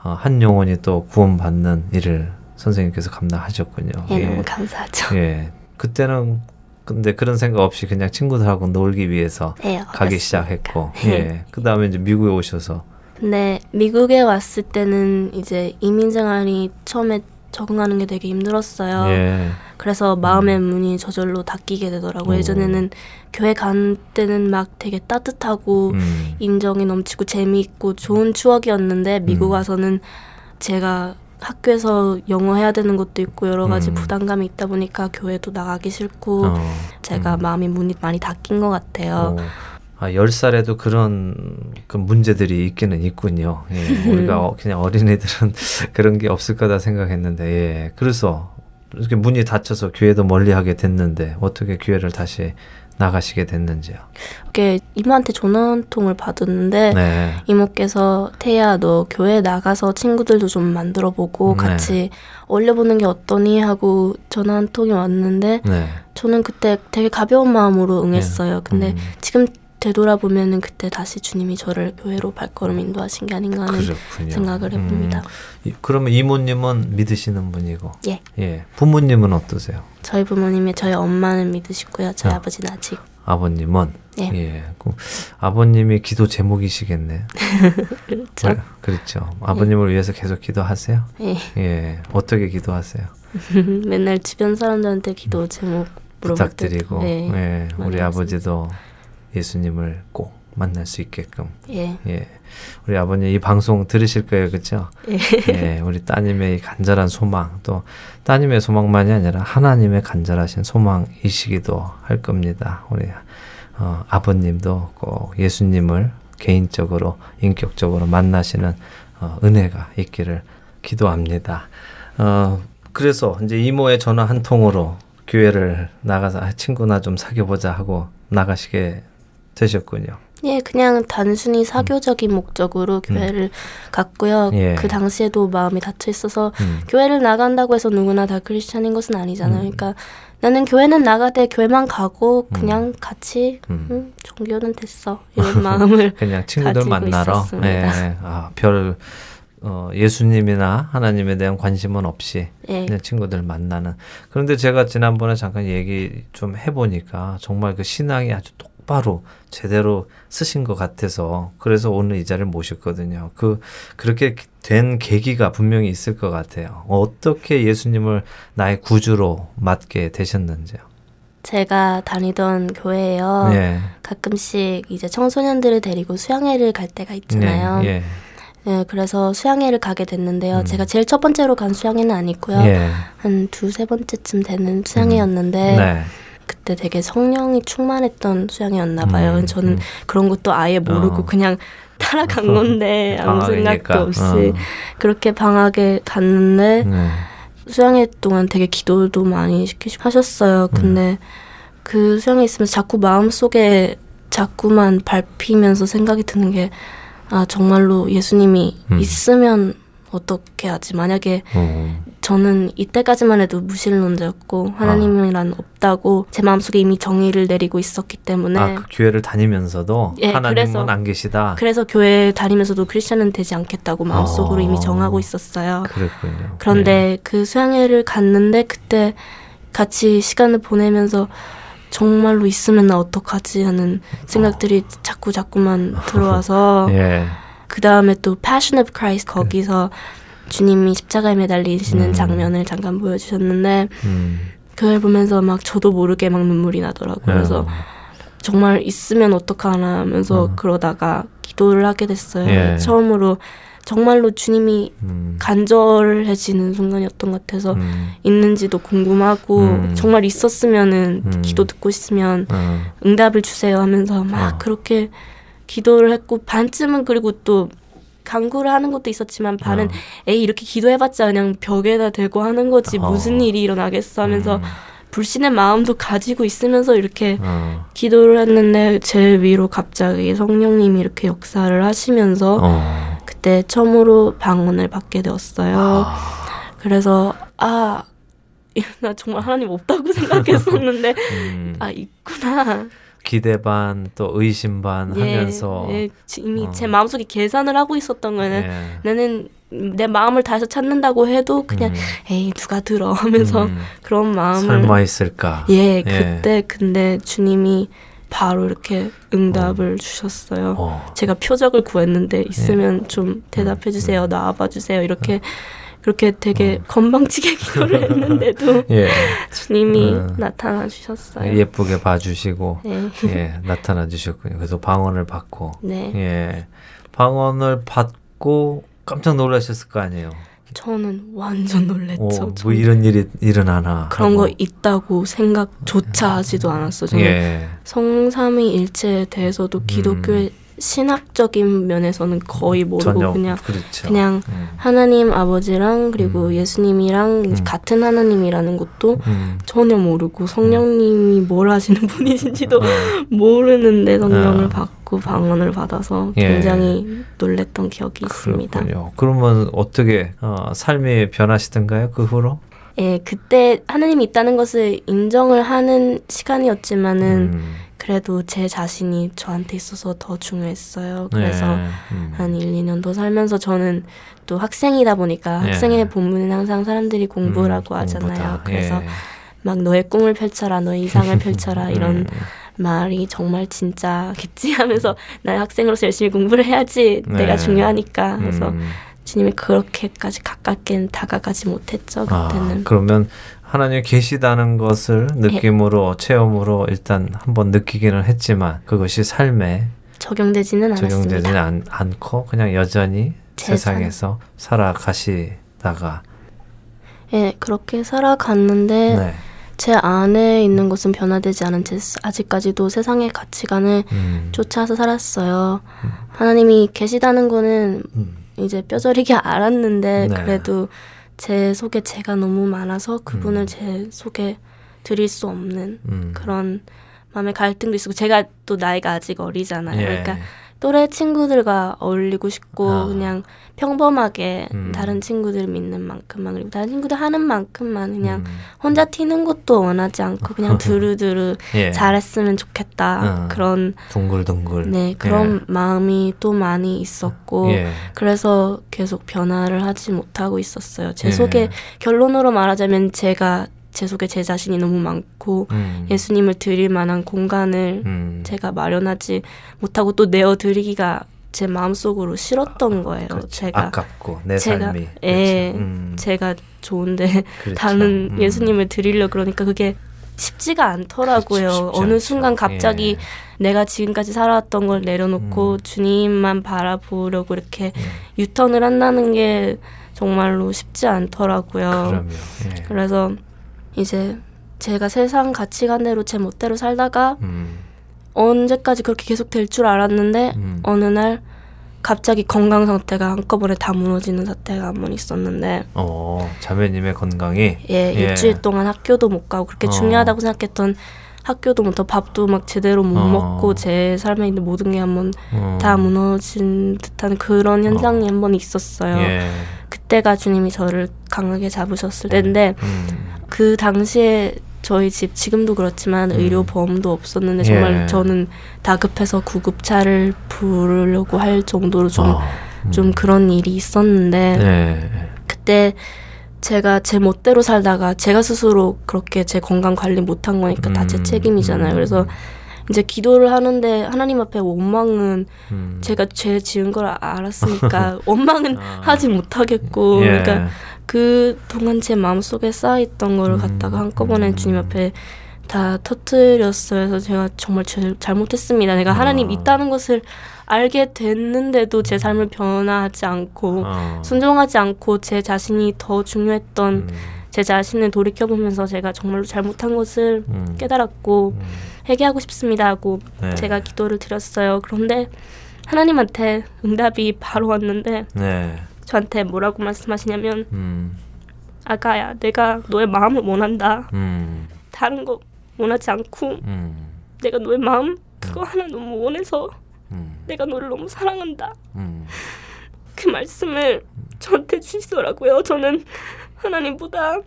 어, 한 영혼이 또 구원받는 일을 선생님께서 감당하셨군요. 예, 너무 감사하죠. 예. 그때는 근데 그런 생각 없이 그냥 친구들하고 놀기 위해서 예, 가기 시작했고, 네. 예. 그 다음에 이제 미국에 오셔서, 근데 미국에 왔을 때는 이제 이민 생활이 처음에 적응하는 게 되게 힘들었어요. 예. 그래서 마음의 문이 저절로 닫히게 되더라고요. 오. 예전에는 교회 간 때는 막 되게 따뜻하고 음, 인정이 넘치고 재미있고 좋은 추억이었는데 미국 음. 와서는 제가 학교에서 영어 해야 되는 것도 있고 여러 가지 음. 부담감이 있다 보니까 교회도 나가기 싫고 어, 제가 음. 마음이 문이 많이 닫힌 것 같아요. 어, 아, 10살에도 그런 그 문제들이 있기는 있군요. 예, 우리가 어, 그냥 어린애들은 그런 게 없을 거다 생각했는데, 예. 그래서 이렇게 문이 닫혀서 교회도 멀리 하게 됐는데, 어떻게 교회를 다시 나가시게 됐는지요? 이렇게 이모한테 전화 한 통을 받았는데 네. 이모께서 태야 너 교회 나가서 친구들도 좀 만들어 보고 네. 같이 어울려보는 게 어떠니 하고 전화 한 통이 왔는데 네. 저는 그때 되게 가벼운 마음으로 응했어요. 근데 음, 지금 되돌아보면은 그때 다시 주님이 저를 교회로 발걸음 인도하신 게 아닌가 하는 그렇군요. 생각을 해봅니다. 음, 이- 그러면 이모님은 믿으시는 분이고, 예. 예. 부모님은 어떠세요? 저희 부모님이 저희 엄마는 믿으시고요. 저희 어. 아버지는 아직 아버님은 예. 예. 그 아버님이 기도 제목이시겠네. 그렇죠. 네, 그렇죠. 아버님을 위해서 계속 기도하세요. 예. 예. 어떻게 기도하세요? 맨날 주변 사람들한테 기도 제목 물어볼 부탁드리고. 때, 네. 예. 우리. 아버지도 예수님을 꼭 만날 수 있게끔. 예. 예. 우리 아버님 이 방송 들으실 거예요, 그렇죠? 예. 예. 우리 따님의 간절한 소망, 또 따님의 소망만이 아니라 하나님의 간절하신 소망이시기도 할 겁니다. 우리 어, 아버님도 꼭 예수님을 개인적으로 인격적으로 만나시는 어, 은혜가 있기를 기도합니다. 어, 그래서 이제 이모의 전화 한 통으로 교회를 나가서 아, 친구나 좀 사귀어 보자 하고 나가시게 되셨군요. 예, 그냥 단순히 사교적인 목적으로 교회를 갔고요. 음. 예. 그 당시에도 마음이 닫혀 있어서 음. 교회를 나간다고 해서 누구나 다 크리스찬인 것은 아니잖아요. 음. 그러니까 나는 교회는 나가되 교회만 가고 그냥 같이 음. 음, 종교는 됐어 이런 마음을 그냥 친구들 만나러 있었습니다. 예, 아, 별 어, 예수님이나 하나님에 대한 관심은 없이 예. 그냥 친구들 만나는 그런데 제가 지난번에 잠깐 얘기 좀 해보니까 정말 그 신앙이 아주 똑 바로 제대로 쓰신 것 같아서 그래서 오늘 이 자리를 모셨거든요. 그 그렇게 된 계기가 분명히 있을 것 같아요. 어떻게 예수님을 나의 구주로 맡게 되셨는지요? 제가 다니던 교회에요. 예. 가끔씩 이제 청소년들을 데리고 수양회를 갈 때가 있잖아요. 네, 예. 네, 그래서 수양회를 가게 됐는데요. 음. 제가 제일 첫 번째로 간 수양회는 아니고요. 예. 한 두세 번째쯤 되는 수양회였는데 네. 그때 되게 성령이 충만했던 수양회였나 봐요. 음, 저는 음. 그런 것도 아예 모르고 어. 그냥 따라간 건데 아무. 생각도 없이 어. 그렇게 방학에 갔는데 네. 수양회 동안 되게 기도도 많이 시키시고 하셨어요. 음. 근데 그 수양회 있으면서 자꾸 마음속에 자꾸만 밟히면서 생각이 드는 게 아 정말로 예수님이 음. 있으면 어떻게 하지? 만약에 어. 저는 이때까지만 해도 무신론자였고 하나님이란 없다고 제 마음속에 이미 정의를 내리고 있었기 때문에 아, 그 교회를 다니면서도 예, 하나님은 그래서- 안 계시다. 그래서 교회 다니면서도 크리스천은 되지 않겠다고 마음속으로 아. 이미 정하고 있었어요. 그랬군요. 그런데 그 수양회를 갔는데 그때 같이 시간을 보내면서 정말로 있으면 나 어떡하지 하는 생각들이 자꾸 자꾸만 들어와서 예. 예. 그 다음에 또 Passion of Christ 거기서 주님이 십자가에 매달리시는 음. 장면을 잠깐 보여주셨는데 음. 그걸 보면서 막 저도 모르게 막 눈물이 나더라고요. 그래서 어. 정말 있으면 어떡하나 하면서 어. 그러다가 기도를 하게 됐어요. 예. 처음으로 정말로 주님이 음. 간절해지는 순간이었던 것 같아서 음. 있는지도 궁금하고 음. 정말 있었으면은 음. 기도 듣고 싶으면 어. 응답을 주세요 하면서 막 어. 그렇게 기도를 했고 반쯤은 그리고 또 강구를 하는 것도 있었지만 반은 어. 에이 이렇게 기도해봤자 그냥 벽에다 대고 하는 거지 어. 무슨 일이 일어나겠어 하면서 음. 불신의 마음도 가지고 있으면서 이렇게 어. 기도를 했는데 제 위로 갑자기 성령님이 이렇게 역사를 하시면서 어. 그때 처음으로 방언을 받게 되었어요. 아. 그래서 아, 나 정말 하나님 없다고 생각했었는데 음. 아 있구나. 기대 반 또 의심 반 하면서 예, 지- 이미 어. 제 마음속에 계산을 하고 있었던 거는 예. 나는 내 마음을 다해서 찾는다고 해도 그냥 음. 에이 누가 들어 하면서 음. 그런 마음을 설마 있을까? 예 그때 근데 주님이 바로 이렇게 응답을 어. 주셨어요. 어. 제가 표적을 구했는데 있으면 좀 대답해 주세요. 음. 나와봐 주세요. 이렇게 그렇게 되게 건방지게 기도를 했는데도 예. 주님이 음. 나타나 주셨어요. 예쁘게 봐주시고 네. 예 나타나 주셨군요. 그래서 방언을 받고 네. 예 방언을 받고 깜짝 놀라셨을 거 아니에요. 저는 완전 놀랬죠. 어, 뭐 저는 이런 일이 일어나나 그런 하고. 거 있다고 생각조차 하지도 않았어. 저는 예. 성삼위 일체에 대해서도 기독교의 신학적인 면에서는 거의 모르고 음. 전혀 그냥 그렇죠. 그냥 음. 하나님 아버지랑 그리고 음. 예수님이랑 음. 같은 하나님이라는 것도 음. 전혀 모르고 성령님이 뭘 하시는 분이신지도 어. 모르는데 성령을 어. 받고 방언을 받아서 예. 굉장히 놀랬던 기억이 있습니다. 그렇군요. 그러면 어떻게 어, 삶이 변하시던가요? 그 후로? 예, 그때 하나님이 있다는 것을 인정을 하는 시간이었지만은 음. 그래도 제 자신이 저한테 있어서 더 중요했어요. 그래서 네. 음. 한 1, 2년 더 살면서 저는 또 학생이다 보니까 예. 학생의 본문은 항상 사람들이 공부라고 음, 하잖아요. 공부다. 그래서 예. 막 너의 꿈을 펼쳐라, 너의 이상을 펼쳐라 이런 음. 말이 정말 진짜겠지 하면서 난 학생으로서 열심히 공부를 해야지 네. 내가 중요하니까 그래서 음. 주님이 그렇게까지 가깝게 다가가지 못했죠 아, 그때는 그러면 하나님 계시다는 것을 느낌으로 체험으로 일단 한번 느끼기는 했지만 그것이 삶에 적용되지는 않았습니다. 적용되지는 않, 않고 그냥 여전히 제 세상에서 살아가시다가 예, 그렇게 살아갔는데 네. 제 안에 있는 것은 변화되지 않은 채 아직까지도 세상의 가치관을 음, 쫓아서 살았어요. 하나님이 계시다는 거는 음, 이제 뼈저리게 알았는데 네. 그래도 제 속에 제가 너무 많아서 그분을 음. 제 속에 드릴 수 없는 음. 그런 마음의 갈등도 있고 제가 또 나이가 아직 어리잖아요. 예. 그러니까 또래 친구들과 어울리고 싶고 아. 그냥 평범하게 음. 다른 친구들 믿는 만큼만 그리고 다른 친구들 하는 만큼만 그냥 음. 혼자 튀는 것도 원하지 않고 그냥 두루두루 예. 잘했으면 좋겠다 어. 그런 둥글둥글 네 그런 마음이 또 많이 있었고 예. 그래서 계속 변화를 하지 못하고 있었어요. 제 예. 속에 결론으로 말하자면 제가 제 속에 제 자신이 너무 많고 음. 예수님을 드릴 만한 공간을 음. 제가 마련하지 못하고 또 내어 드리기가 제 마음속으로 싫었던 거예요. 그렇지. 제가 아깝고 내 제가- 삶이 예. 그렇죠. 음. 제가 좋은데 그렇죠. 다른 음. 예수님을 드리려 그러니까 그게 쉽지가 않더라고요. 그렇죠. 쉽지 어느 않죠. 순간 갑자기 예. 내가 지금까지 살아왔던 걸 내려놓고 음. 주님만 바라보려고 이렇게 음. 유턴을 한다는 게 정말로 쉽지 않더라고요. 예. 그래서 이제 제가 세상 가치관대로 제 멋대로 살다가 음. 언제까지 그렇게 계속 될 줄 알았는데 음. 어느 날 갑자기 건강 상태가 한꺼번에 다 무너지는 사태가 한 번 있었는데 어, 자매님의 건강이 예, 예. 일주일 동안 학교도 못 가고 그렇게 어. 중요하다고 생각했던 학교도 못 하고 밥도 막 제대로 못 어. 먹고 제 삶에 있는 모든 게 한번 어. 다 무너진 듯한 그런 현상이 한 번 있었어요. 예. 그때가 주님이 저를 강하게 잡으셨을 때인데 음. 그 당시에 저희 집 지금도 그렇지만 음. 의료 보험도 없었는데 정말 예. 저는 다급해서 구급차를 부르려고 할 정도로 좀좀 어. 음. 그런 일이 있었는데 네. 그때 제가 제 멋대로 살다가 제가 스스로 그렇게 제 건강 관리 못한 거니까 다제 음, 책임이잖아요. 음. 그래서 이제 기도를 하는데 하나님 앞에 원망은 음. 제가 죄 지은 걸 알았으니까 원망은 아. 하지 못하겠고 예. 그러니까 그 동안 제 마음속에 쌓여있던 거를 음, 갖다가 한꺼번에 음. 주님 앞에 다 터뜨렸어요. 그래서 제가 정말 제, 잘못했습니다. 내가 하나님 아. 있다는 것을 알게 됐는데도 제 삶을 변화하지 않고 어. 순종하지 않고 제 자신이 더 중요했던 음. 제 자신을 돌이켜 보면서 제가 정말로 잘못한 것을 음. 깨달았고 음. 회개하고 싶습니다 하고 네. 제가 기도를 드렸어요. 그런데 하나님한테 응답이 바로 왔는데 네. 저한테 뭐라고 말씀하시냐면 음. 아가야 내가 너의 마음을 원한다. 음. 다른 거 원하지 않고 음. 내가 너의 마음 그거 하나 너무 원해서 음. 내가 너를 너무 사랑한다. 음. 그 말씀을 저한테 주시더라고요. 저는 하나님보다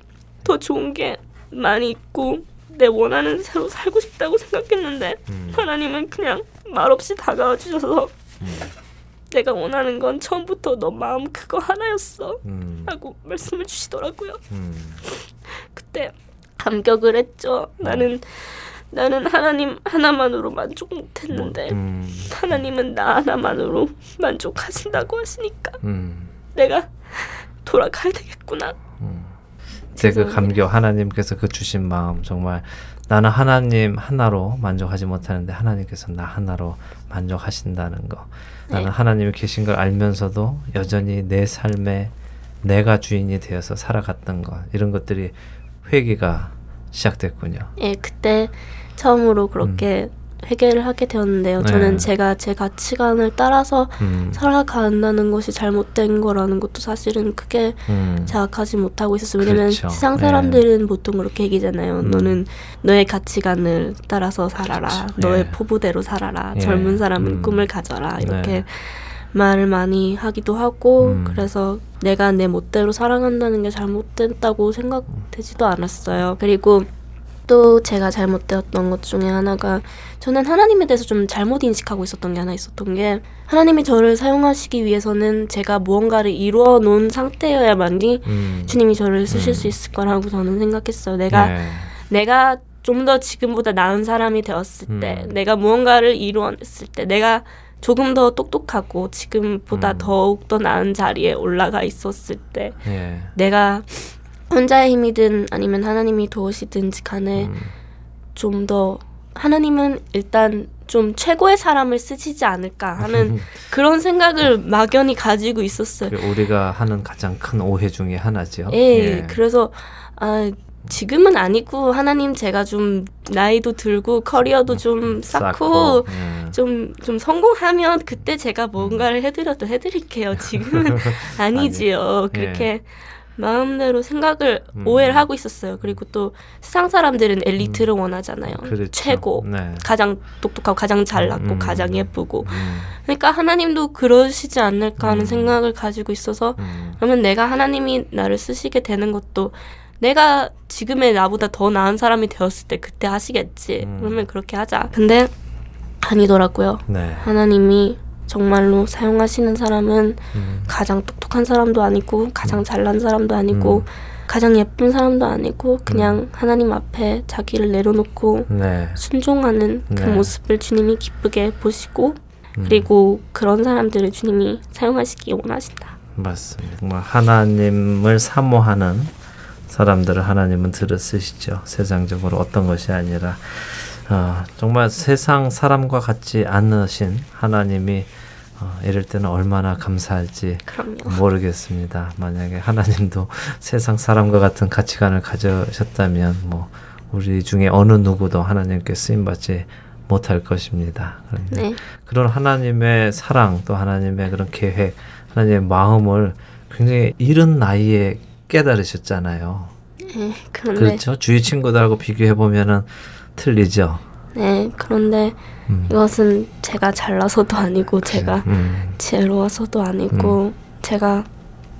더 좋은 게 많이 있고 내 원하는 새로 살고 싶다고 생각했는데 음. 하나님은 그냥 말없이 다가와 주셔서 음. 내가 원하는 건 처음부터 너 마음 그거 하나였어 음. 하고 말씀을 주시더라고요. 음. 그때 감격을 했죠. 나는 나는 하나님 하나만으로 만족 못했는데 음. 하나님은 나 하나만으로 만족하신다고 하시니까 음. 내가 돌아가야 되겠구나. 제그 죄송합니다. 감격 하나님께서 그 주신 마음 정말 나는 하나님 하나로 만족하지 못하는데 하나님께서 나 하나로 만족하신다는 거 나는 네. 하나님이 계신 걸 알면서도 여전히 내 삶에 내가 주인이 되어서 살아갔던 것 이런 것들이 회개가 시작됐군요. 예, 그때 처음으로 그렇게 회개를 하게 되었는데요. 음. 네. 저는 제가 제 가치관을 따라서 음, 살아간다는 것이 잘못된 거라는 것도 사실은 크게 음, 자각하지 못하고 있었어요. 왜냐면 그렇죠. 세상 네. 사람들은 보통 그렇게 얘기잖아요. 음. 너는 너의 가치관을 따라서 살아라. 그렇죠. 너의 예. 포부대로 살아라. 예. 젊은 사람은 음. 꿈을 가져라. 이렇게 네. 말을 많이 하기도 하고 음. 그래서 내가 내 멋대로 사랑한다는 게 잘못됐다고 생각되지도 않았어요. 그리고 또 제가 잘못되었던 것 중에 하나가 저는 하나님에 대해서 좀 잘못 인식하고 있었던 게 하나 있었던 게 하나님이 저를 사용하시기 위해서는 제가 무언가를 이루어 놓은 상태여야만이 음, 주님이 저를 쓰실 음. 수 있을 거라고 저는 생각했어요. 내가 예. 내가 좀 더 지금보다 나은 사람이 되었을 때, 음. 내가 무언가를 이루어냈을 때, 내가 조금 더 똑똑하고 지금보다 음. 더욱 더 나은 자리에 올라가 있었을 때, 예. 내가 혼자의 힘이든 아니면 하나님이 도우시든지 간에 음, 좀더 하나님은 일단 좀 최고의 사람을 쓰시지 않을까 하는 그런 생각을 막연히 가지고 있었어요. 그 우리가 하는 가장 큰 오해 중에 하나죠. 예, 그래서 아 지금은 아니고 하나님 제가 좀 나이도 들고 커리어도 좀 쌓고 예. 좀좀 성공하면 그때 제가 뭔가를 해드려도 해드릴게요. 지금은 아니지요. 그렇게 마음대로 생각을 음. 오해를 하고 있었어요. 그리고 또 세상 사람들은 엘리트를 원하잖아요. 그렇죠. 최고, 네. 가장 똑똑하고 가장 잘났고 음. 가장 예쁘고. 음, 그러니까 하나님도 그러시지 않을까 하는 음. 생각을 가지고 있어서 음. 그러면 내가 하나님이 나를 쓰시게 되는 것도 내가 지금의 나보다 더 나은 사람이 되었을 때 그때 하시겠지. 음. 그러면 그렇게 하자. 근데 아니더라고요. 네. 하나님이 정말로 사용하시는 사람은 음. 가장 똑똑한 사람도 아니고 가장 잘난 사람도 아니고 음. 가장 예쁜 사람도 아니고 그냥 하나님 앞에 자기를 내려놓고 네. 순종하는 그 네. 모습을 주님이 기쁘게 보시고 음. 그리고 그런 사람들을 주님이 사용하시기 원하신다. 맞습니다. 정말 하나님을 사모하는 사람들을 하나님은 들어 쓰시죠. 세상적으로 어떤 것이 아니라 어, 정말 세상 사람과 같지 않으신 하나님이 어, 이럴 때는 얼마나 감사할지 그럼요. 모르겠습니다. 만약에 하나님도 세상 사람과 같은 가치관을 가져셨다면 뭐 우리 중에 어느 누구도 하나님께 쓰임 받지 못할 것입니다. 그런데 네. 그런 하나님의 사랑 또 하나님의 그런 계획, 하나님의 마음을 굉장히 이른 나이에 깨달으셨잖아요. 네. 그렇죠? 주위 친구들하고 비교해 보면은 틀리죠. 네. 그런데 음. 이것은 제가 잘나서도 아니고 제가 음, 지혜로워서도 아니고 제가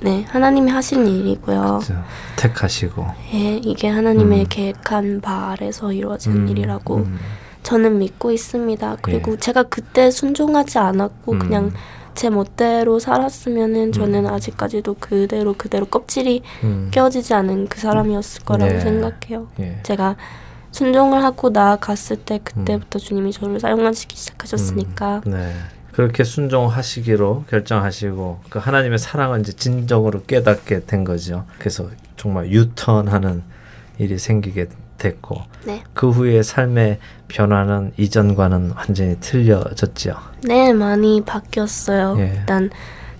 네 하나님이 하신 일이고요. 그렇죠. 택하시고 예, 이게 하나님의 음. 계획한 바 아래서 이루어진 음, 일이라고 음, 저는 믿고 있습니다. 그리고 예. 제가 그때 순종하지 않았고 음. 그냥 제 멋대로 살았으면은 저는 아직까지도 그대로 그대로 껍질이 음, 껴지지 않은 그 사람이었을 거라고 예. 생각해요. 예. 제가 순종을 하고 나아갔을 때 그때부터 주님이 저를 사용하시기 시작하셨으니까 네. 그렇게 순종하시기로 결정하시고 그 하나님의 사랑을 이제 진정으로 깨닫게 된 거죠. 그래서 정말 유턴하는 일이 생기게 됐고 네. 그 후에 삶의 변화는 이전과는 완전히 틀려졌죠. 네, 많이 바뀌었어요. 예. 일단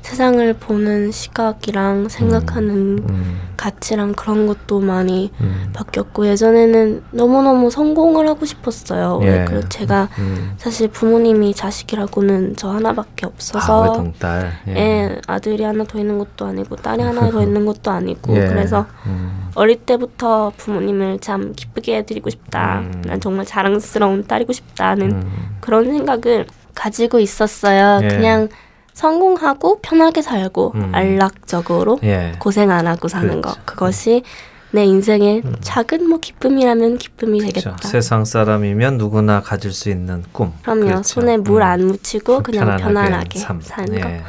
세상을 보는 시각이랑 생각하는 음, 가치랑 그런 것도 많이 음, 바뀌었고 예전에는 너무너무 성공을 하고 싶었어요. 예. 그 제가 음. 사실 부모님이 자식이라고는 저 하나밖에 아, 없어서 외동딸. 예, 아들이 하나 더 있는 것도 아니고 딸이 하나 더 있는 것도 아니고 예. 그래서 음, 어릴 때부터 부모님을 참 기쁘게 해드리고 싶다. 음. 난 정말 자랑스러운 딸이고 싶다는 음, 그런 생각을 가지고 있었어요. 예. 그냥 성공하고 편하게 살고 음. 안락적으로 예. 고생 안 하고 사는 그렇죠. 거 그것이 내 인생의 작은 뭐 기쁨이라면 기쁨이 그렇죠. 되겠다. 세상 사람이면 누구나 가질 수 있는 꿈. 그럼요. 그렇죠. 손에 물 음. 안 묻히고 그냥 편안하게, 삶. 사는 거. 예.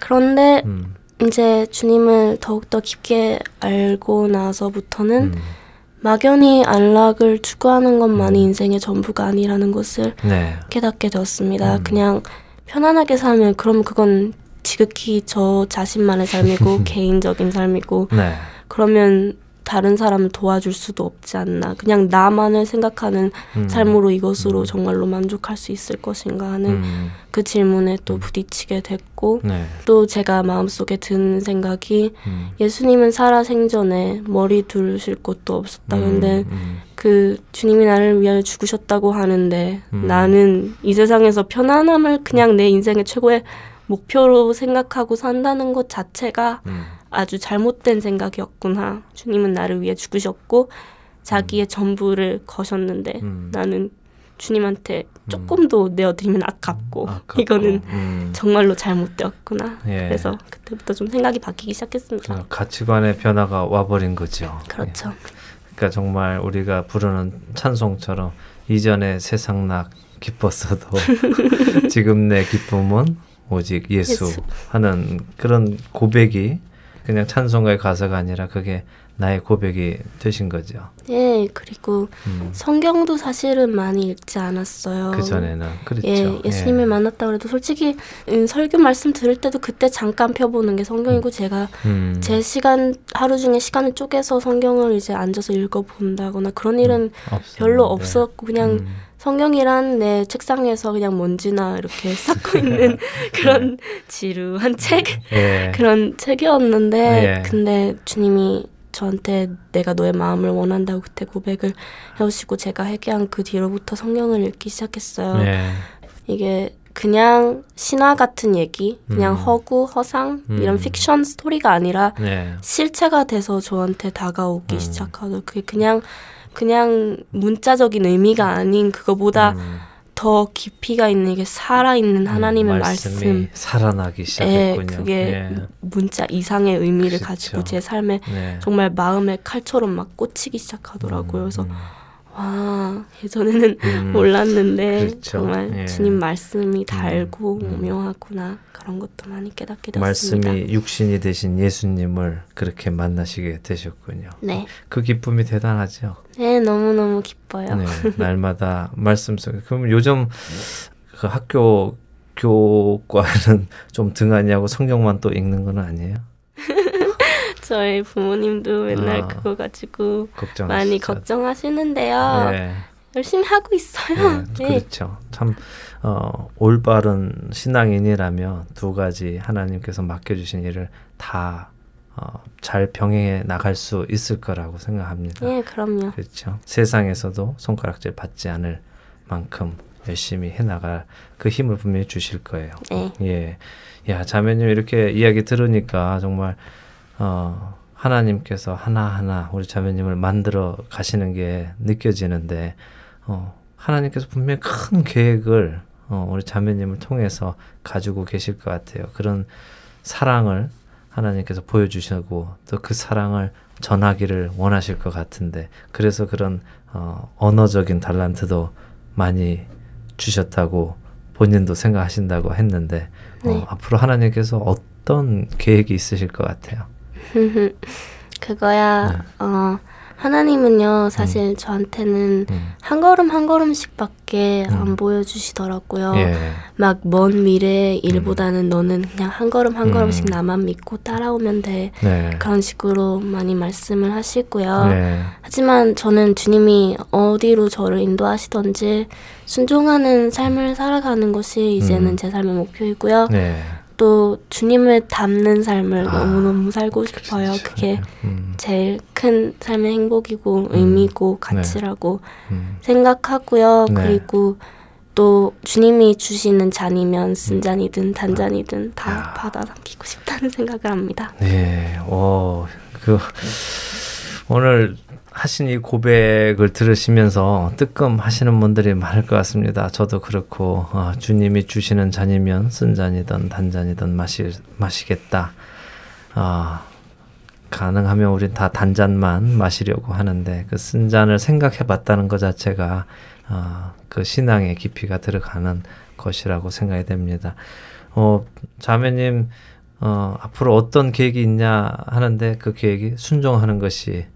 그런데 음, 이제 주님을 더욱더 깊게 알고 나서부터는 음, 막연히 안락을 추구하는 것만이 음. 인생의 전부가 아니라는 것을 네. 깨닫게 되었습니다. 음. 그냥 편안하게 살면 그럼 그건 지극히 저 자신만의 삶이고 개인적인 삶이고 네. 그러면 다른 사람을 도와줄 수도 없지 않나. 그냥 나만을 생각하는 음. 삶으로 이것으로 정말로 만족할 수 있을 것인가 하는 음, 그 질문에 또 부딪히게 됐고 네. 또 제가 마음속에 드는 생각이 음. 예수님은 살아 생전에 머리 두르실 곳도 없었다. 근데 음, 그 주님이 나를 위하여 죽으셨다고 하는데 음. 나는 이 세상에서 편안함을 그냥 내 인생의 최고의 목표로 생각하고 산다는 것 자체가 음, 아주 잘못된 생각이었구나. 주님은 나를 위해 죽으셨고 자기의 전부를 거셨는데 음. 나는 주님한테 조금 더 내어드리면 아깝고 아깝고, 이거는 음. 정말로 잘못되었구나. 예. 그래서 그때부터 좀 생각이 바뀌기 시작했습니다. 그 가치관의 변화가 와버린 거죠. 그렇죠. 그러니까 정말 우리가 부르는 찬송처럼 이전에 세상락 기뻤어도 지금 내 기쁨은 오직 예수, 예수. 하는 그런 고백이 그냥 찬송가의 가사가 아니라 그게 나의 고백이 되신 거죠. 예, 그리고 음. 성경도 사실은 많이 읽지 않았어요. 그 전에는 그렇죠. 예, 예수님을 만났다 그래도 솔직히 음, 설교 말씀 들을 때도 그때 잠깐 펴보는 게 성경이고 제가 음. 제 시간 하루 중에 시간을 쪼개서 성경을 이제 앉아서 읽어본다거나 그런 일은 없었는데. 별로 없었고 그냥 음. 성경이란 내 책상에서 그냥 먼지나 이렇게 쌓고 있는 그런 지루한 책 예. 그런 책이었는데 예. 근데 주님이 저한테 내가 너의 마음을 원한다고 그때 고백을 해오시고 제가 회개한 그 뒤로부터 성경을 읽기 시작했어요. 예. 이게 그냥 신화 같은 얘기, 그냥 음. 허구, 허상 이런 음. 픽션 스토리가 아니라 네. 실체가 돼서 저한테 다가오기 음. 시작하고 그게 그냥 그냥 문자적인 의미가 아닌 그거보다 음, 더 깊이가 있는 이게 살아있는 하나님의 음, 말씀 살아나기 예, 시작했군요. 그게 예. 문자 이상의 의미를 그렇죠. 가지고 제 삶에 네. 정말 마음에 칼처럼 막 꽂히기 시작하더라고요. 그래서 음, 와 예전에는 음. 몰랐는데 그렇죠. 정말 예. 주님 말씀이 달고 음. 오묘하구나 그런 것도 많이 깨닫게 되었습니다. 말씀이 육신이 되신 예수님을 그렇게 만나시게 되셨군요. 네, 그 기쁨이 대단하죠. 네 너무 너무 기뻐요. 네, 날마다 말씀 속에. 그럼 요즘 그 학교 교과는 좀 등하냐고 성경만 또 읽는 건 아니에요? 저희 부모님도 맨날 아. 그거 가지고 걱정 많이 걱정하시는데요. 네. 열심히 하고 있어요. 네, 네. 그렇죠. 참 어, 올바른 신앙인이라면 두 가지 하나님께서 맡겨주신 일을 다 어, 잘 병행해 나갈 수 있을 거라고 생각합니다. 예, 그럼요. 그렇죠. 세상에서도 손가락질 받지 않을 만큼 열심히 해 나갈 그 힘을 분명히 주실 거예요. 네. 예. 야, 자매님 이렇게 이야기 들으니까 정말 어, 하나님께서 하나하나 우리 자매님을 만들어 가시는 게 느껴지는데 어, 하나님께서 분명히 큰 계획을 어, 우리 자매님을 통해서 가지고 계실 것 같아요. 그런 사랑을 하나님께서 보여주시고 또 그 사랑을 전하기를 원하실 것 같은데 그래서 그런 어, 언어적인 달란트도 많이 주셨다고 본인도 생각하신다고 했는데 어, 네. 앞으로 하나님께서 어떤 계획이 있으실 것 같아요. 그거야 네. 어 하나님은요 사실 저한테는 음. 한 걸음 한 걸음씩밖에 음. 안 보여주시더라고요. 예. 막먼 미래의 일보다는 너는 그냥 한 걸음 한 음. 걸음씩 나만 믿고 따라오면 돼. 네. 그런 식으로 많이 말씀을 하시고요. 네. 하지만 저는 주님이 어디로 저를 인도하시던지 순종하는 삶을 살아가는 것이 이제는 음. 제 삶의 목표이고요. 네. 또 주님을 닮는 삶을 아, 너무너무 살고 싶어요. 그렇죠. 그게 음. 제일 큰 삶의 행복이고 의미고 가치라고 음. 생각하고요. 네. 그리고 또 주님이 주시는 잔이면 쓴 잔이든 단 잔이든 다 야. 받아 담기고 싶다는 생각을 합니다. 네, 오, 그 오늘 하신 이 고백을 들으시면서 뜨끔하시는 분들이 많을 것 같습니다. 저도 그렇고 어, 주님이 주시는 잔이면 쓴 잔이든 단 잔이든 마시 마시겠다. 아 가능하면 우린 다 단잔만 마시려고 하는데 그 쓴 잔을 생각해 봤다는 것 자체가 아, 그 신앙의 깊이가 들어가는 것이라고 생각이 됩니다. 어, 자매님 어, 앞으로 어떤 계획이 있냐 하는데 그 계획이 순종하는 것이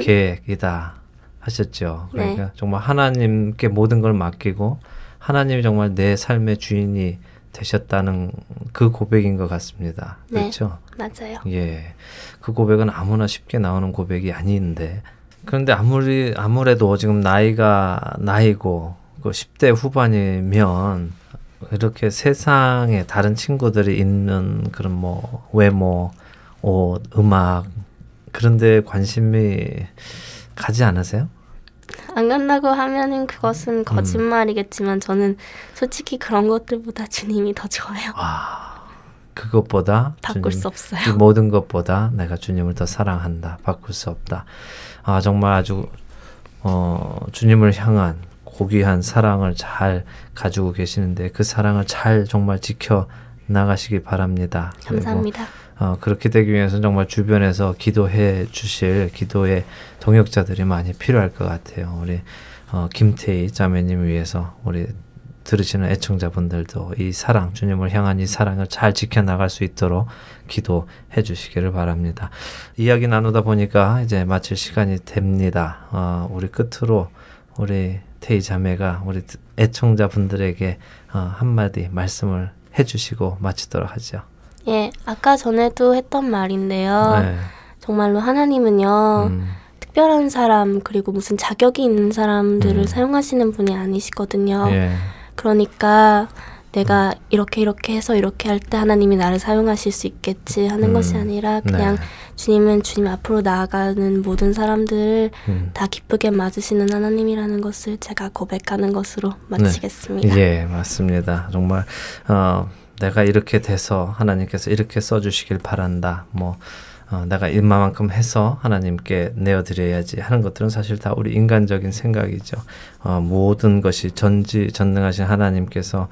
계획이다 하셨죠. 네. 그러니까 정말 하나님께 모든 걸 맡기고 하나님이 정말 내 삶의 주인이 되셨다는 그 고백인 것 같습니다. 네. 그렇죠? 맞아요. 예. 그 고백은 아무나 쉽게 나오는 고백이 아닌데. 그런데 아무리, 아무래도 지금 나이가 나이고, 그 10대 후반이면, 이렇게 세상에 다른 친구들이 있는 그런 뭐, 외모, 옷, 음악, 그런데 관심이 가지 않으세요? 안 간다고 하면은 음. 그것은 거짓말이겠지만 저는 솔직히 그런 것들보다 주님이 더 좋아요. 그것보다 바꿀 주님- 수이 없어요. 모든 것보다 내가 주님을 더 사랑한다. 바꿀 수 없다. 아 정말 아주 어, 주님을 향한 고귀한 사랑을 잘 가지고 계시는데 그 사랑을 잘 정말 지켜 나가시기 바랍니다. 감사합니다. 어, 그렇게 되기 위해서는 정말 주변에서 기도해 주실 기도의 동역자들이 많이 필요할 것 같아요. 우리 어, 김태희 자매님 위해서 우리 들으시는 애청자분들도 이 사랑, 주님을 향한 이 사랑을 잘 지켜나갈 수 있도록 기도해 주시기를 바랍니다. 이야기 나누다 보니까 이제 마칠 시간이 됩니다. 어, 우리 끝으로 우리 태희 자매가 우리 애청자분들에게 어, 한마디 말씀을 해 주시고 마치도록 하죠. 예, 아까 전에도 했던 말인데요. 네. 정말로 하나님은요. 음, 특별한 사람 그리고 무슨 자격이 있는 사람들을 음. 사용하시는 분이 아니시거든요. 예. 그러니까 내가 이렇게 이렇게 해서 이렇게 할 때 하나님이 나를 사용하실 수 있겠지 하는 음. 것이 아니라 그냥 네. 주님은 주님 앞으로 나아가는 모든 사람들을 음. 다 기쁘게 맞으시는 하나님이라는 것을 제가 고백하는 것으로 마치겠습니다. 예, 맞습니다. 정말 어, 내가 이렇게 돼서 하나님께서 이렇게 써주시길 바란다. 뭐 어, 내가 이만큼 해서 하나님께 내어드려야지 하는 것들은 사실 다 우리 인간적인 생각이죠. 어, 모든 것이 전지 전능하신 하나님께서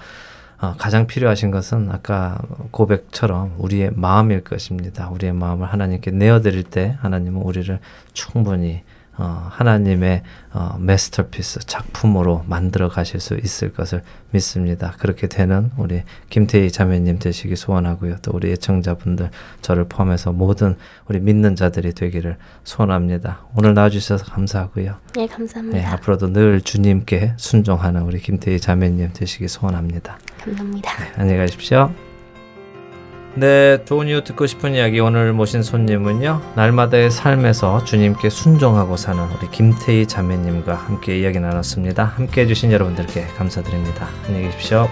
어, 가장 필요하신 것은 아까 고백처럼 우리의 마음일 것입니다. 우리의 마음을 하나님께 내어드릴 때 하나님은 우리를 충분히 어, 하나님의 어, 마스터피스 작품으로 만들어 가실 수 있을 것을 믿습니다. 그렇게 되는 우리 김태희 자매님 되시기 소원하고요. 또 우리 애청자분들 저를 포함해서 모든 우리 믿는 자들이 되기를 소원합니다. 오늘 나와주셔서 감사하고요. 예, 감사합니다. 네, 앞으로도 늘 주님께 순종하는 우리 김태희 자매님 되시기 소원합니다. 감사합니다. 안녕히 가십시오. 네, 좋은 이유 듣고 싶은 이야기 오늘 모신 손님은요. 날마다의 삶에서 주님께 순종하고 사는 우리 김태희 자매님과 함께 이야기 나눴습니다. 함께 해주신 여러분들께 감사드립니다. 안녕히 계십시오.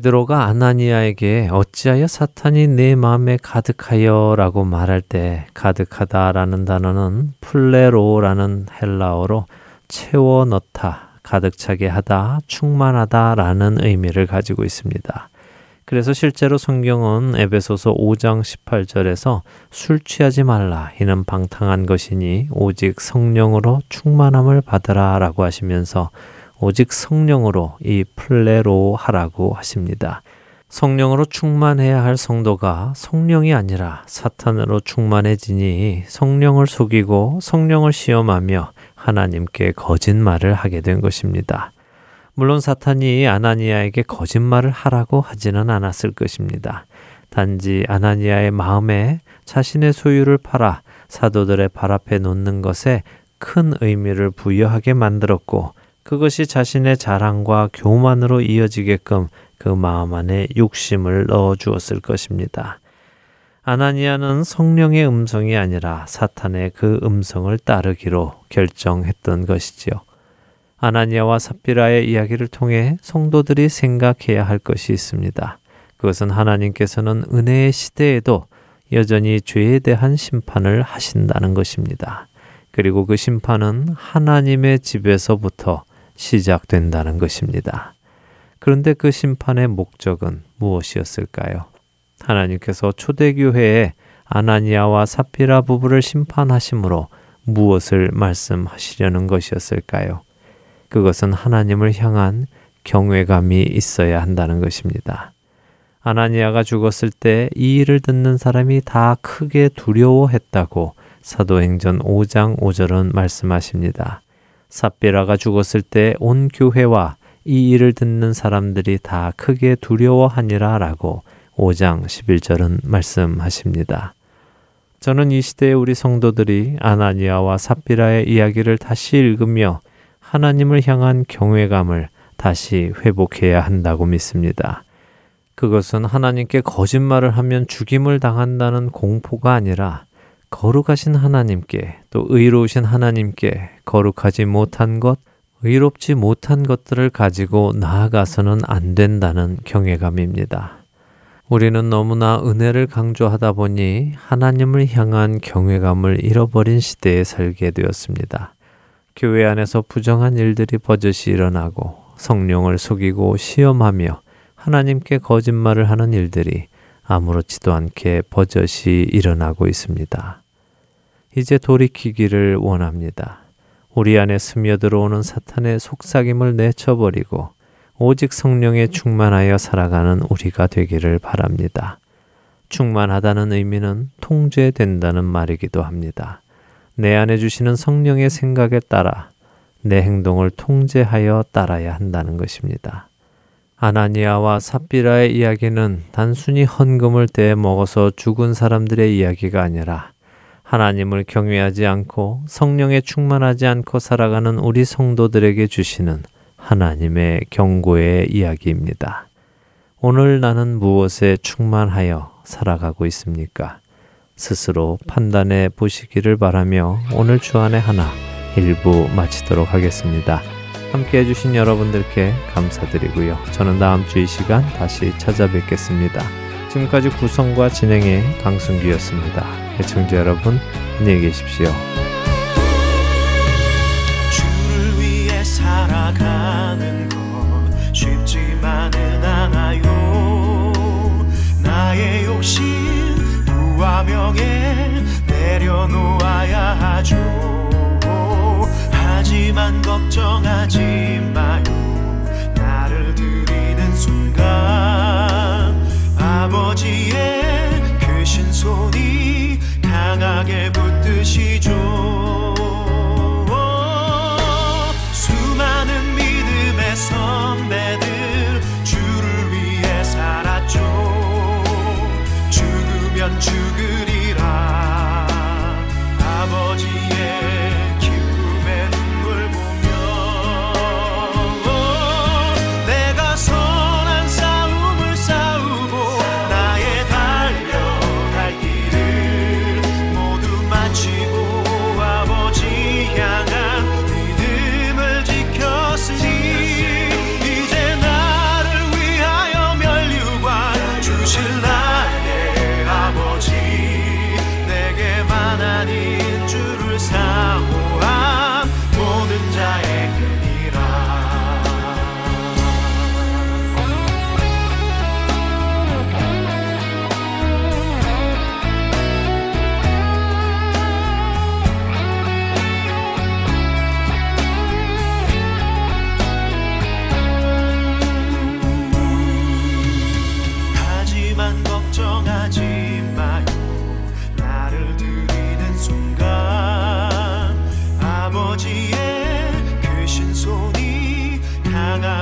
베드로가 아나니아에게 어찌하여 사탄이 네 마음에 가득하여라고 말할 때 가득하다라는 단어는 플레로라는 헬라어로 채워 넣다, 가득 차게 하다, 충만하다라는 의미를 가지고 있습니다. 그래서 실제로 성경은 에베소서 5장 18절에서 술 취하지 말라 이는 방탕한 것이니 오직 성령으로 충만함을 받으라라고 하시면서 오직 성령으로 이 플레로 하라고 하십니다. 성령으로 충만해야 할 성도가 성령이 아니라 사탄으로 충만해지니 성령을 속이고 성령을 시험하며 하나님께 거짓말을 하게 된 것입니다. 물론 사탄이 아나니아에게 거짓말을 하라고 하지는 않았을 것입니다. 단지 아나니아의 마음에 자신의 소유를 팔아 사도들의 발 앞에 놓는 것에 큰 의미를 부여하게 만들었고 그것이 자신의 자랑과 교만으로 이어지게끔 그 마음 안에 욕심을 넣어 주었을 것입니다. 아나니아는 성령의 음성이 아니라 사탄의 그 음성을 따르기로 결정했던 것이지요. 아나니아와 삽비라의 이야기를 통해 성도들이 생각해야 할 것이 있습니다. 그것은 하나님께서는 은혜의 시대에도 여전히 죄에 대한 심판을 하신다는 것입니다. 그리고 그 심판은 하나님의 집에서부터 시작된다는 것입니다. 그런데 그 심판의 목적은 무엇이었을까요? 하나님께서 초대교회에 아나니아와 사피라 부부를 심판하심으로 무엇을 말씀하시려는 것이었을까요? 그것은 하나님을 향한 경외감이 있어야 한다는 것입니다. 아나니아가 죽었을 때 이 일을 듣는 사람이 다 크게 두려워했다고 사도행전 5장 5절은 말씀하십니다. 삽비라가 죽었을 때 온 교회와 이 일을 듣는 사람들이 다 크게 두려워하니라 라고 5장 11절은 말씀하십니다. 저는 이 시대의 우리 성도들이 아나니아와 삽비라의 이야기를 다시 읽으며 하나님을 향한 경외감을 다시 회복해야 한다고 믿습니다. 그것은 하나님께 거짓말을 하면 죽임을 당한다는 공포가 아니라 거룩하신 하나님께 또 의로우신 하나님께 거룩하지 못한 것, 의롭지 못한 것들을 가지고 나아가서는 안 된다는 경외감입니다. 우리는 너무나 은혜를 강조하다 보니 하나님을 향한 경외감을 잃어버린 시대에 살게 되었습니다. 교회 안에서 부정한 일들이 버젓이 일어나고 성령을 속이고 시험하며 하나님께 거짓말을 하는 일들이 아무렇지도 않게 버젓이 일어나고 있습니다. 이제 돌이키기를 원합니다. 우리 안에 스며들어오는 사탄의 속삭임을 내쳐버리고 오직 성령에 충만하여 살아가는 우리가 되기를 바랍니다. 충만하다는 의미는 통제된다는 말이기도 합니다. 내 안에 주시는 성령의 생각에 따라 내 행동을 통제하여 따라야 한다는 것입니다. 아나니아와 삽비라의 이야기는 단순히 헌금을 떼 먹어서 죽은 사람들의 이야기가 아니라 하나님을 경외하지 않고 성령에 충만하지 않고 살아가는 우리 성도들에게 주시는 하나님의 경고의 이야기입니다. 오늘 나는 무엇에 충만하여 살아가고 있습니까? 스스로 판단해 보시기를 바라며 오늘 주안의 하나 일부 마치도록 하겠습니다. 함께 해주신 여러분들께 감사드리고요. 저는 다음 주 이 시간 다시 찾아뵙겠습니다. 지금까지 구성과 진행의 강승기였습니다. 애청자 여러분, 안녕히 계십시오. 주를 위해 살아가는 것 쉽지만은 않아요. 나의 욕심 부와 명예 내려놓아야 하죠. 하지만 걱정하지 마요. 나를 드리는 순간 아버지의 크신 손이 강하게 붙드시죠. 수많은 믿음의 선배들 주를 위해 살았죠. 죽으면 죽으리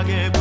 que